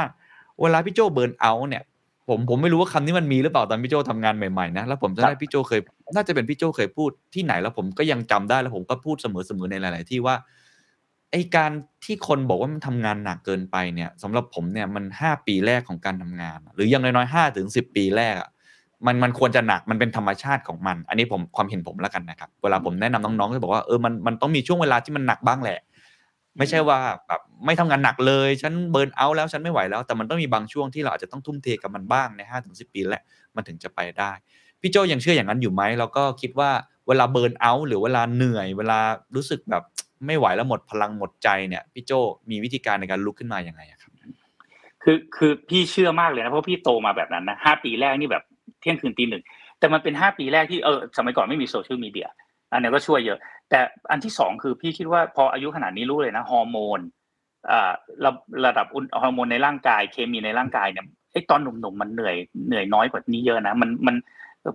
เวลาพี่โจเบิร์นเอาเนี่ย ผมผมไม่รู้ว่าคำนี้มันมีหรือเปล่าตอนพี่โจทำงานใหม่ๆนะแล้วผมจะได้พี่โจเคย น่าจะเป็นพี่โจเคยพูดที่ไหนแล้วผมก็ยังจำได้แล้วผมก็พูดเสมอๆในหลาย ๆ ที่ว่าไอการที่คนบอกว่ามันทำงานหนักเกินไปเนี่ยสำหรับผมเนี่ยมันห้าปีแรกของการทำงาน หรืออยังน้อยๆห้าถึงสิบปีแรกอะมันมันควรจะหนักมันเป็นธรรมชาติของมัน อันนี้ผมความเห็นผมแล้วกันนะครับ เวลาผมแนะนำน้องๆก็บอกว่าเออมันมันต้องมีช่วงเวลาที่มันหนักบ้างแหละ ไม่ใช่ว่าแบบไม่ทำงานหนักเลย ฉันเบิร์นเอาแล้วฉันไม่ไหวแล้ว แต่มันต้องมีบางช่วงที่เราอาจจะต้องทุ่มเทกับมันบ้างในห้าถึงสิปีแหละมันถึงจะไปได้ พี่โจยังเชื่ออย่างนั้นอยู่ไหมแล้วก็คิดว่าเวลาเบิร์นเอาหรือเวลาเหนื่อย เวลารู้สึกแบบไม่ไหวแล้วหมดพลังหมดใจเนี่ยพี่โจมีวิธีการในการลุกขึ้นมาอย่างไงอะครับ คือคือพี่เชื่อมากเลยนะเพราะพี่โตมาแบบนั้นนะห้าปีแรกนี่แบบเที่ยงคืนตีหนึ่งแต่มันเป็นห้าปีแรกที่เออสมัยก่อนไม่มีโซเชียลมีเดีย อันนี้ก็ช่วยเยอะ แต่อันที่สองคือพี่คิดว่าพออายุขนาดนี้รู้เลยนะฮอร์โมนระระดับฮอร์โมนในร่างกายเคมีในร่างกายเนี่ยไอ้ตอนหนุ่มๆมันเหนื่อยเหนื่อยน้อยกว่านี้เยอะนะมันมัน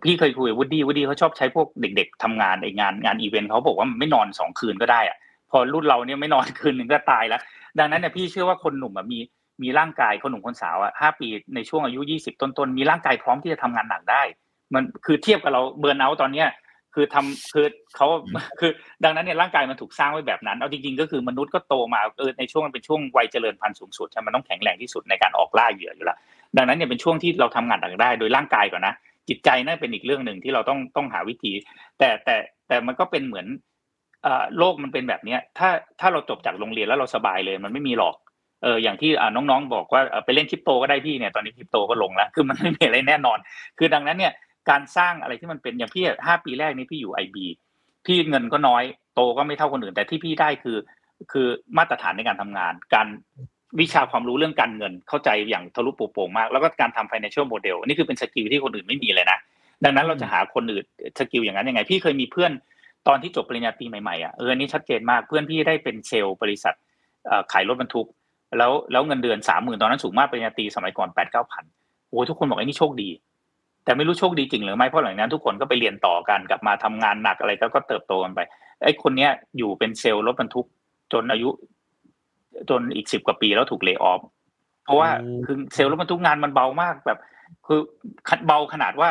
พี่เคยคุยกับวูดดี้วูดดี้เขาชอบใช้พวกเด็ก ๆทำงานไอ้งานงานอีเวนต์เขาบอกว่าไม่นอนสองคืนก็ได้อะพอรุ่นเราเนี่ยไม่นอนคืนหนึ่งก็ตายแล้ว ดังนั้นเนี่ยพี่เชื่อว่าคนหนุ่มมีมีร่างกายคนหนุ่มคนสาวอะห้าปีในช่วงอายุยี่สิบต้นๆมีร่างกายพร้อมที่จะทำงานหนักได้ มันคือเทียบกับเราเบิร์นเอาตอนเนี้ย คือทำคือเขาคือดังนั้นเนี่ยร่างกายมันถูกสร้างไว้แบบนั้นเอาจริงๆก็คือมนุษย์ก็โตมาเออในช่วงมันเป็นช่วงวัยเจริญพันธุ์สูงสุดใช่ไหมมันต้องแข็งแรงที่สุดในการออกล่าเหยื่ออยู่แล้วดังนั้นเนี่ยเป็นช่วงที่เราทำงานหนักได้ โดยร่างกายก่อนนะจิตใจนั่นเป็นอีกเรื่องหนึ่งที่เราต้องต้องหาวิธี แต่แต่แต่มันก็เป็นเหมือนเอ่อโลกมันเป็นแบบเนี้ยถ้าถ้าเราจบจากโรงเรียนแล้วเราสบายเลยมันไม่มีหรอกเอออย่างที่อ่าน้องๆบอกว่าเอ่อไปเล่นคริปโตก็ได้พี่เนี่ยตอนนี้คริปโตก็ลงแล้วคือมันไม่มีอะไรแน่นอน คือดังนั้นเนี่ย การสร้างอะไรที่มันเป็นอย่างพี่อะห้าปีแรกนี้พี่อยู่ IB พี่เงินก็น้อยโตก็ไม่เท่าคนอื่น แต่ที่พี่ได้คือ คือมาตรฐานในการทำงาน การวิชาความรู้เรื่องการเงินเข้าใจอย่างทะลุปรุโปร่งมาก แล้วก็การทำ financial model นี่คือเป็น skill ที่คนอื่นไม่มีเลยนะ ดังนั้นเราจะหาคนอื่น skill อย่างนั้นยังไง พี่เคยมีเพื่อนตอนที่จบปริญญาตรีใหม่ๆอะเอออันนี้ชัดเจนมากเพื่อนพี่ได้เป็นเซลล์บริษัทเอ่อขายรถบรรทุก แล้วแล้วเงินเดือนสามหมื่นตอนนั้นสูงมากปริญญาตรีสมัยก่อนแปดเก้าพันโอ้ยทุกคนบอกไอ้นี่โชคดี แต่ไม่รู้โชคดีจริงหรือไม่เพราะหลังจากนั้นทุกคนก็ไปเรียนต่อกันกลับมาทำงานหนักอะไรก็ก็เติบโตกันไปไอ้คนเนี้ยอยู่เป็นเซลล์รถบรรทุกจนอายุ จนอีกสิบกว่าปีแล้วถูกเล y o ออฟเพราะว่าโอ้คือเซลล์รถบรรทุกงานมันเบามากแบบ คือเบาขนาดว่า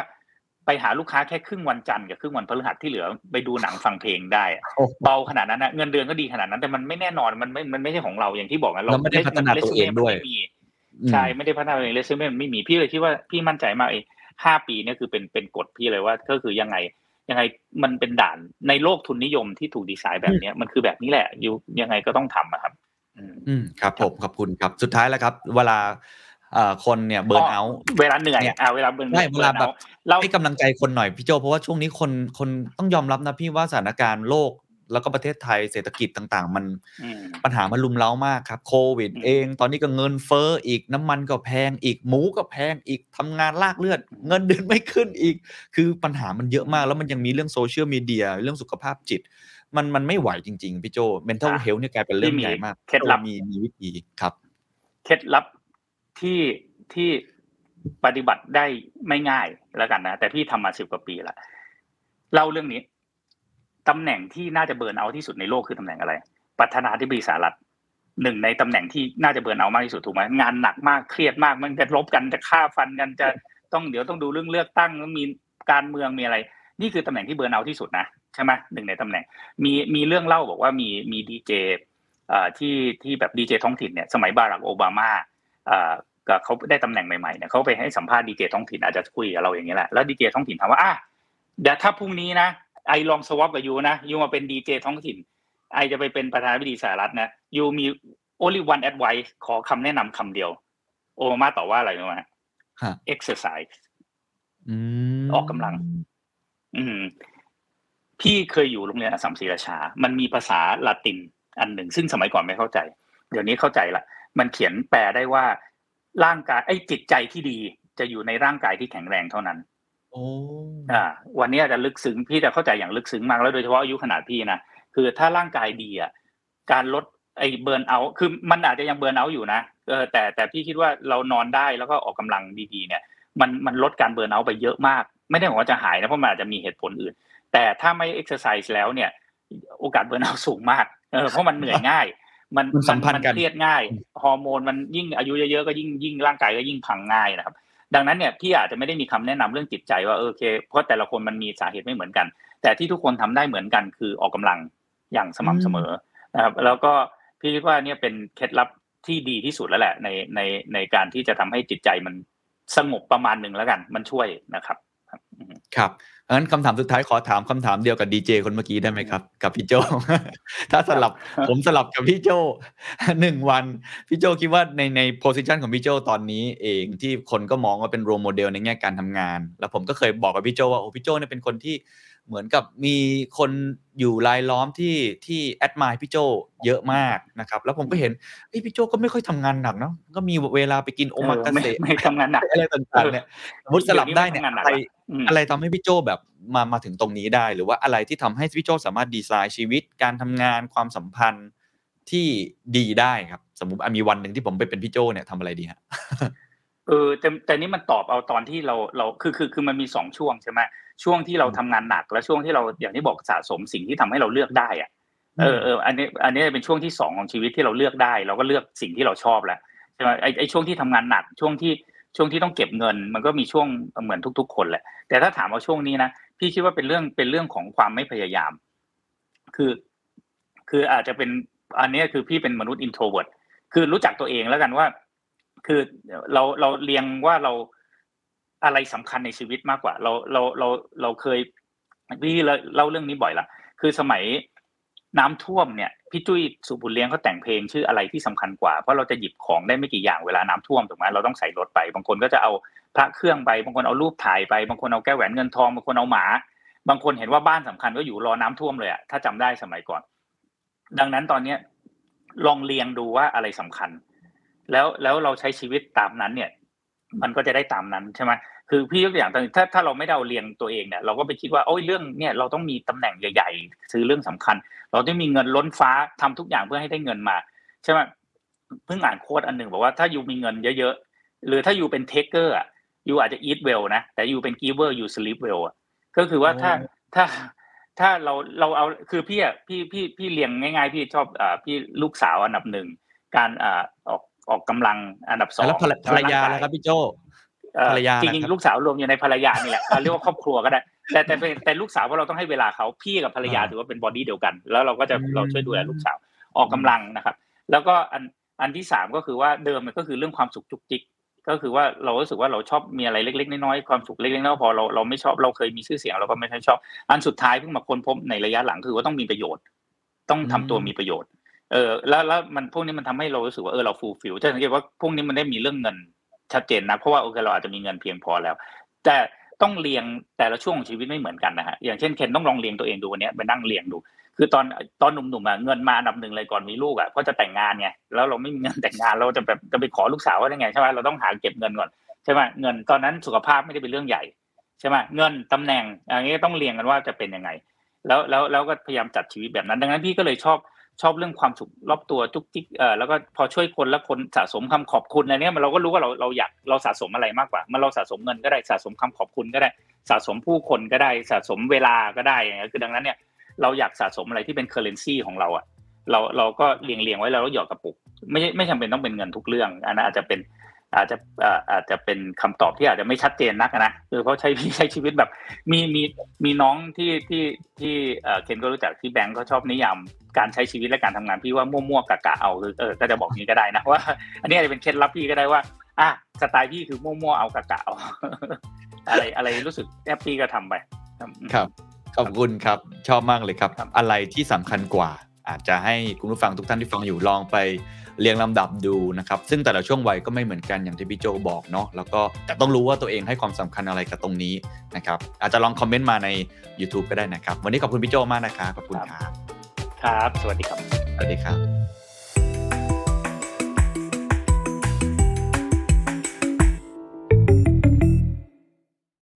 ไปหาลูกค้าแค่ครึ่งวันจันทร์กับครึ่งวันพฤหัสที่เหลือ ไปดูหนังฟังเพลงได้อะโอ้เบาขนาดนั้นนะเงินเดือนก็ดีขนาดนั้น แต่มันไม่แน่นอนมันไม่มันไม่ใช่ของเราอย่างที่บอกนะแล้วไม่ได้พัฒนาตัวเองด้วยไม่มีใช่ไม่ได้พัฒนาตัวเองเรซูเม่มันไม่มีพี่เลยคิดว่าพี่มั่นใจมากไอ้ ห้าปีเนี่ยคือเป็นเป็นกฎพี่เลยว่าก็คือยังไงยังไงมันเป็นด่านในโลกทุนนิยมที่ถูกดีไซน์แบบเนี้ยมันคือแบบนี้แหละอยู่ยังไงก็ต้องทำอะครับอืมอืมครับผมขอบคุณครับสุดท้ายแล้วครับ เวลาเอ่อคนเนี่ยเบิร์นเอาท์เวลาเหนื่อยเนี่ยอ่าเวลาเบิร์นใช่เวลาแบบเราให้กำลังใจคนหน่อยพี่โจเพราะว่าช่วงนี้คนคนต้องยอมรับนะพี่ว่าสถานการณ์โลก แล้วก็ประเทศไทยเศรษฐกิจต่างๆ มันอืมปัญหามันลุมเล้ามากครับโควิดอืมเอง ตอนนี้ก็เงินเฟ้ออีกน้ำมันก็แพงอีกหมูก็แพงอีกทำงานลากเลือด เงินเดือนไม่ขึ้นอีก คือปัญหามันเยอะมาก แล้วมันยังมีเรื่องโซเชียลมีเดียเรื่องสุขภาพจิต มันมันไม่ไหวจริงๆพี่โจ mental อะ health เนี่ยกลายเป็นเรื่องที่มีใหญ่มากเคล็ดลับมีมีวิธีครับเคล็ดลับที่ที่ปฏิบัติได้ไม่ง่ายแล้วกันนะแต่พี่ทำมาสิบกว่าปีละเล่าเรื่องนี้ ตำแหน่งที่น่าจะเบิร์นเอาที่สุดในโลกคือตำแหน่งอะไร ประธานาธิบดีสหรัฐหนึ่งในตำแหน่งที่น่าจะเบิร์นเอามากที่สุดถูกไหมงานหนักมากเครียดมากมันจะลบกันจะฆ่าฟันกันจะต้องเดี๋ยวต้องดูเรื่องเลือกตั้งมีการเมืองมีอะไร นี่คือตำแหน่งที่เบิร์นเอาที่สุดนะใช่ไหมหนึ่งในตำแหน่งมีมีเรื่องเล่าบอกว่ามีมีดีเจที่ที่แบบดีเจท้องถิ่นเนี่ยสมัยบารักโอบามาเขาได้ตำแหน่งใหม่ๆเนี่ยเขาไปให้สัมภาษณ์ดีเจท้องถิ่นอาจจะคุยกับเราอย่างนี้แหละแล้วดีเจท้องถิ่นถามว่าอะเดี๋ยวถ้าพรุ่งนี้นะ ไอลองสวอปกับยูนะยูมาเป็นดีเจท้องถิ่น ไอจะไปเป็นประธานาธิบดีสหรัฐนะยูมี only one advice ขอคำแนะนำคำเดียว โอบามาตอบว่าอะไรรู้ไหมฮะ exercise อืมออกกำลัง อืม พี่เคยอยู่โรงเรียนอัสสัมศรีราชา มันมีภาษาละตินอันหนึ่ง ซึ่งสมัยก่อนไม่เข้าใจ เดี๋ยวนี้เข้าใจละ มันเขียนแปลได้ว่าร่างกายไอ้จิตใจที่ดีจะอยู่ในร่างกายที่แข็งแรงเท่านั้น โอ้อ่า วันนี้อาจจะลึกซึ้งพี่จะเข้าใจอย่างลึกซึ้งมากแล้วโดยเฉพาะอายุขนาดพี่นะคือถ้าร่างกายดีอะการลดไอ้ burnout คือมันอาจจะยัง burnout อยู่นะเออแต่แต่พี่คิดว่าเรานอนได้แล้วก็ออกกำลังดีๆเนี่ย มันมันลดการ burnout ไปเยอะมาก ไม่ได้บอกว่าจะหายนะเพราะมันอาจจะมีเหตุผลอื่น แต่ถ้าไม่เอ็กซ์ไซส์แล้วเนี่ย โอกาส burnout สูงมากเออเพราะมันเหนื่อยง่ายมันมันสัมพันธ์กันเครียดง่าย ฮอร์โมนมันยิ่งอายุเยอะๆก็ยิ่งยิ่งร่างกายก็ยิ่งพังง่ายนะครับ ดังนั้นเนี่ยพี่อาจจะไม่ได้มีคำแนะนำเรื่องจิตใจว่าเออโอเค เพราะแต่ละคนมันมีสาเหตุไม่เหมือนกัน แต่ที่ทุกคนทำได้เหมือนกันคือออกกำลังอย่างสม่ำเสมอนะครับ แล้วก็พี่คิดว่าเนี่ยเป็นเคล็ดลับที่ดีที่สุดแล้วแหละในในในการที่จะทำให้จิตใจมันสงบประมาณหนึ่งแล้วกัน มันช่วยนะครับ ครับ งั้นคำถามสุดท้ายขอถามคำถามเดียวกับดีเจคนเมื่อกี้ได้ไหมครับ กับพี่โจ ถ้าสลับผมสลับกับพี่โจ้หนึ่งวัน พี่โจ้คิดว่าในใน position ของพี่โจ้ตอนนี้เองที่คนก็มองว่าเป็น role model ในแง่การทำงาน แล้วผมก็เคยบอกกับพี่โจ้ว่าโอ้พี่โจ้เนี่ยเป็นคนที่ เหมือนกับมีคนอยู่รายล้อมที่ที่ admire พี่โจ้เยอะมากนะครับ แล้วผมก็เห็นเอ้ยพี่โจ้ก็ไม่ค่อยทำงานหนักเนาะก็มีเวลาไปกินโอมากาไม่เสะไม่ทำงานหนักอะไรต่างๆเนี่ยสมมติสลับได้เนี่ยเดี๋ยวนี้ไม่ทำงานหนักอะไรละอืมอะไรทำให้พี่โจ้แบบมามาถึงตรงนี้ได้ หรือว่าอะไรที่ทำให้พี่โจสามารถดีไซน์ชีวิตการทำงานความสัมพันธ์ที่ดีได้ครับ สมมติอะมีวันหนึ่งที่ผมไปเป็นพี่โจเนี่ยทำอะไรดีฮะเออแต่แต่นี่มันตอบเอาตอนที่เราเราคือคือคือมันมีสองช่วงใช่ไหม ช่วงที่เราทำงานหนัก และช่วงที่เราอย่างที่บอกสะสมสิ่งที่ทำให้เราเลือกได้อะเออเอออันนี้อันนี้เป็นช่วงที่สองของชีวิตที่เราเลือกได้ เราก็เลือกสิ่งที่เราชอบแล้วใช่ไหมไอไอช่วงที่ทำงานหนักช่วงที่ช่วงที่ต้องเก็บเงิน มันก็มีช่วงเหมือนทุก ๆ คนแหละ แต่ถ้าถามว่าช่วงนี้นะพี่คิดว่าเป็นเรื่องเป็นเรื่องของความไม่พยายาม คือ คืออาจจะเป็นอันนี้คือพี่เป็นมนุษย์ introvert คือรู้จักตัวเองแล้วกันว่า คือเราเราเรียงว่าเรา อะไรสำคัญในชีวิตมากกว่า เราเราเราเราเคยพี่เล่าเรื่องนี้บ่อยละคือสมัยน้ำท่วมเนี่ยพี่จุ้ย ศุบุญเลี้ยงเขาแต่งเพลงชื่ออะไรที่สำคัญกว่าเพราะเราจะหยิบของได้ไม่กี่อย่างเวลาน้ำท่วมถูกไหมเราต้องใส่รถไป บางคนก็จะเอาพระเครื่องไป บางคนเอารูปถ่ายไป บางคนเอาแก้วแหวนเงินทองบางคนเอาหมา บางคนเห็นว่าบ้านสำคัญก็อยู่รอน้ำท่วมเลยอะถ้าจำได้สมัยก่อน ดังนั้นตอนเนี้ยลองเรียงดูว่าอะไรสำคัญ แล้วแล้วเราใช้ชีวิตตามนั้นเนี่ย มันก็จะได้ตามนั้นใช่ไหม คือพี่ยกตัวอย่างตอนถ้าถ้าเราไม่ได้เอาเรียงตัวเองเนี่ยเราก็ไปคิดว่าโอ้ยเรื่องเนี่ยเราต้องมีตำแหน่งใหญ่ ๆ ซื้อเรื่องสำคัญ เราต้องมีเงินล้นฟ้าทำทุกอย่างเพื่อให้ได้เงินมาใช่ไหมเพิ่งอ่าน quote อันหนึ่งบอกว่าถ้า you มีเงินเยอะๆหรือถ้ายูเป็น taker อะ you อาจจะ eat well นะแต่ you เป็น giver you sleep well อะก็คือว่าถ้าถ้าถ้าเราเราเอาคือพี่อะพี่พี่พี่เลี้ยงง่ายๆพี่ชอบอ่าพี่ลูกสาวอันดับหนึ่งการอ่าออกออกกำลังอันดับสองแล้วภรรภรรยาแล้วครับพี่โจ้เอ่อ ภรรยาจนะริงครับๆลูกสาวรวมอ you่ในภรรยานี่แหละเอาเรียกว่าครอบครัวก็ได้ แต่แต่แต่แต่ลูกสาวว่าเราต้องให้เวลาเขาพี่กับภรรยาอ่าถือว่าเป็น body เดียวกัน แล้วเราก็จะอืมเราช่วยดูแลลูกสาวออกกำลังนะครับ แล้วก็อันอันที่สามก็คือว่าเดิมมันก็คือเรื่องความสุขจุกจิกก็คือว่าเรารู้สึกว่าเราชอบมีอะไรเล็กๆน้อยๆความสุขเล็กๆน้อยๆพอเราเราไม่ชอบเราเคยมีชื่อเสียงเราก็ไม่ค่อยชอบ อันสุดท้ายเพิ่งมาค้นพบในระยะหลังคือว่าต้องมีประโยชน์ ต้องทำตัวมีประโยชน์ เออแล้วแล้วมันพวกนี้มันทำให้เรารู้สึกว่าเออเรา fulfill จะสังเกตว่าพวกนี้มันได้มีเรื่องเงิน ชัดเจนนะเพราะว่าโอเคเราอาจจะมีเงินเพียงพอแล้ว แต่ต้องเรียงแต่ละช่วงชีวิตไม่เหมือนกันนะฮะอย่างเช่นเคนต้องลองเรียงตัวเองดูวันนี้ไปนั่งเรียงดู คือตอนตอนหนุ่มๆอะเงินมาอันดับหนึ่งเลยก่อนมีลูกอะเพราะจะแต่งงานไงแล้วเราไม่มีเงินแต่งงานเราจะแบบจะไปขอลูกสาวว่าได้ไงใช่ไหมเราต้องหาเก็บเงินก่อนใช่ไหมเงินตอนนั้นสุขภาพไม่ได้เป็นเรื่องใหญ่ใช่ไหมเงินตำแหน่งอย่างนี้ยต้องเรียงกันว่าจะเป็นยังไง แล้วแล้วแล้วก็พยายามจัดชีวิตแบบนั้น ดังนั้นพี่ก็เลยชอบ ชอบเรื่องความสุขรอบตัวทุกทิกเอ่อแล้วก็พอช่วยคนแล้วคนสะสมคำขอบคุณอะไรเนี้ยมันเราก็รู้ว่าเราเราอยากเราสะสมอะไรมากกว่า มันเราสะสมเงินก็ได้สะสมคำขอบคุณก็ได้สะสมผู้คนก็ได้สะสมเวลาก็ได้อย่างเงี้ยคือดังนั้นเนี่ยเราอยากสะสมอะไรที่เป็น currency ของเราอะเราเราก็เรียงเรียงไว้แล้วเราหยอดกระปุก ไม่ไม่จำเป็นต้องเป็นเงินทุกเรื่องอันนั้นอาจจะเป็น อาจจะเอ่ออาจจะเป็นคำตอบที่อาจจะไม่ชัดเจนนักนะคือเพราะใช้พี่ใช้ชีวิตแบบมีมีมีน้องที่ที่ที่เอ่อเคนก็รู้จักที่แบงก์เขาชอบนิยามการใช้ชีวิตและการทำงานพี่ว่ามั่วๆกะกะเอาคือเออก็จะบอกนี้ก็ได้นะว่า อันนี้อาจจะเป็นเคล็ดลับพี่ก็ได้ว่าอะสไตล์พี่คือมั่วๆเอากะกะเอาอะไรอะไรรู้สึก happy ก็ทำไปอืมครับขอบคุณครับ ชอบมากเลยครับครับอะไรที่สำคัญกว่า อาจจะให้คุณผู้ฟังทุกท่านที่ฟังอยู่ลองไปเรียงลำดับดูนะครับ ซึ่งแต่ละช่วงวัยก็ไม่เหมือนกันอย่างที่พี่โจบอกเนาะแล้วก็แต่ต้องรู้ว่าตัวเองให้ความสำคัญอะไรกับตรงนี้นะครับ อาจจะลอง comment มาใน YouTube ก็ได้นะครับ วันนี้ขอบคุณพี่โจมากนะครับขอบคุณครับ ครับ สวัสดีครับ สวัสดีครับ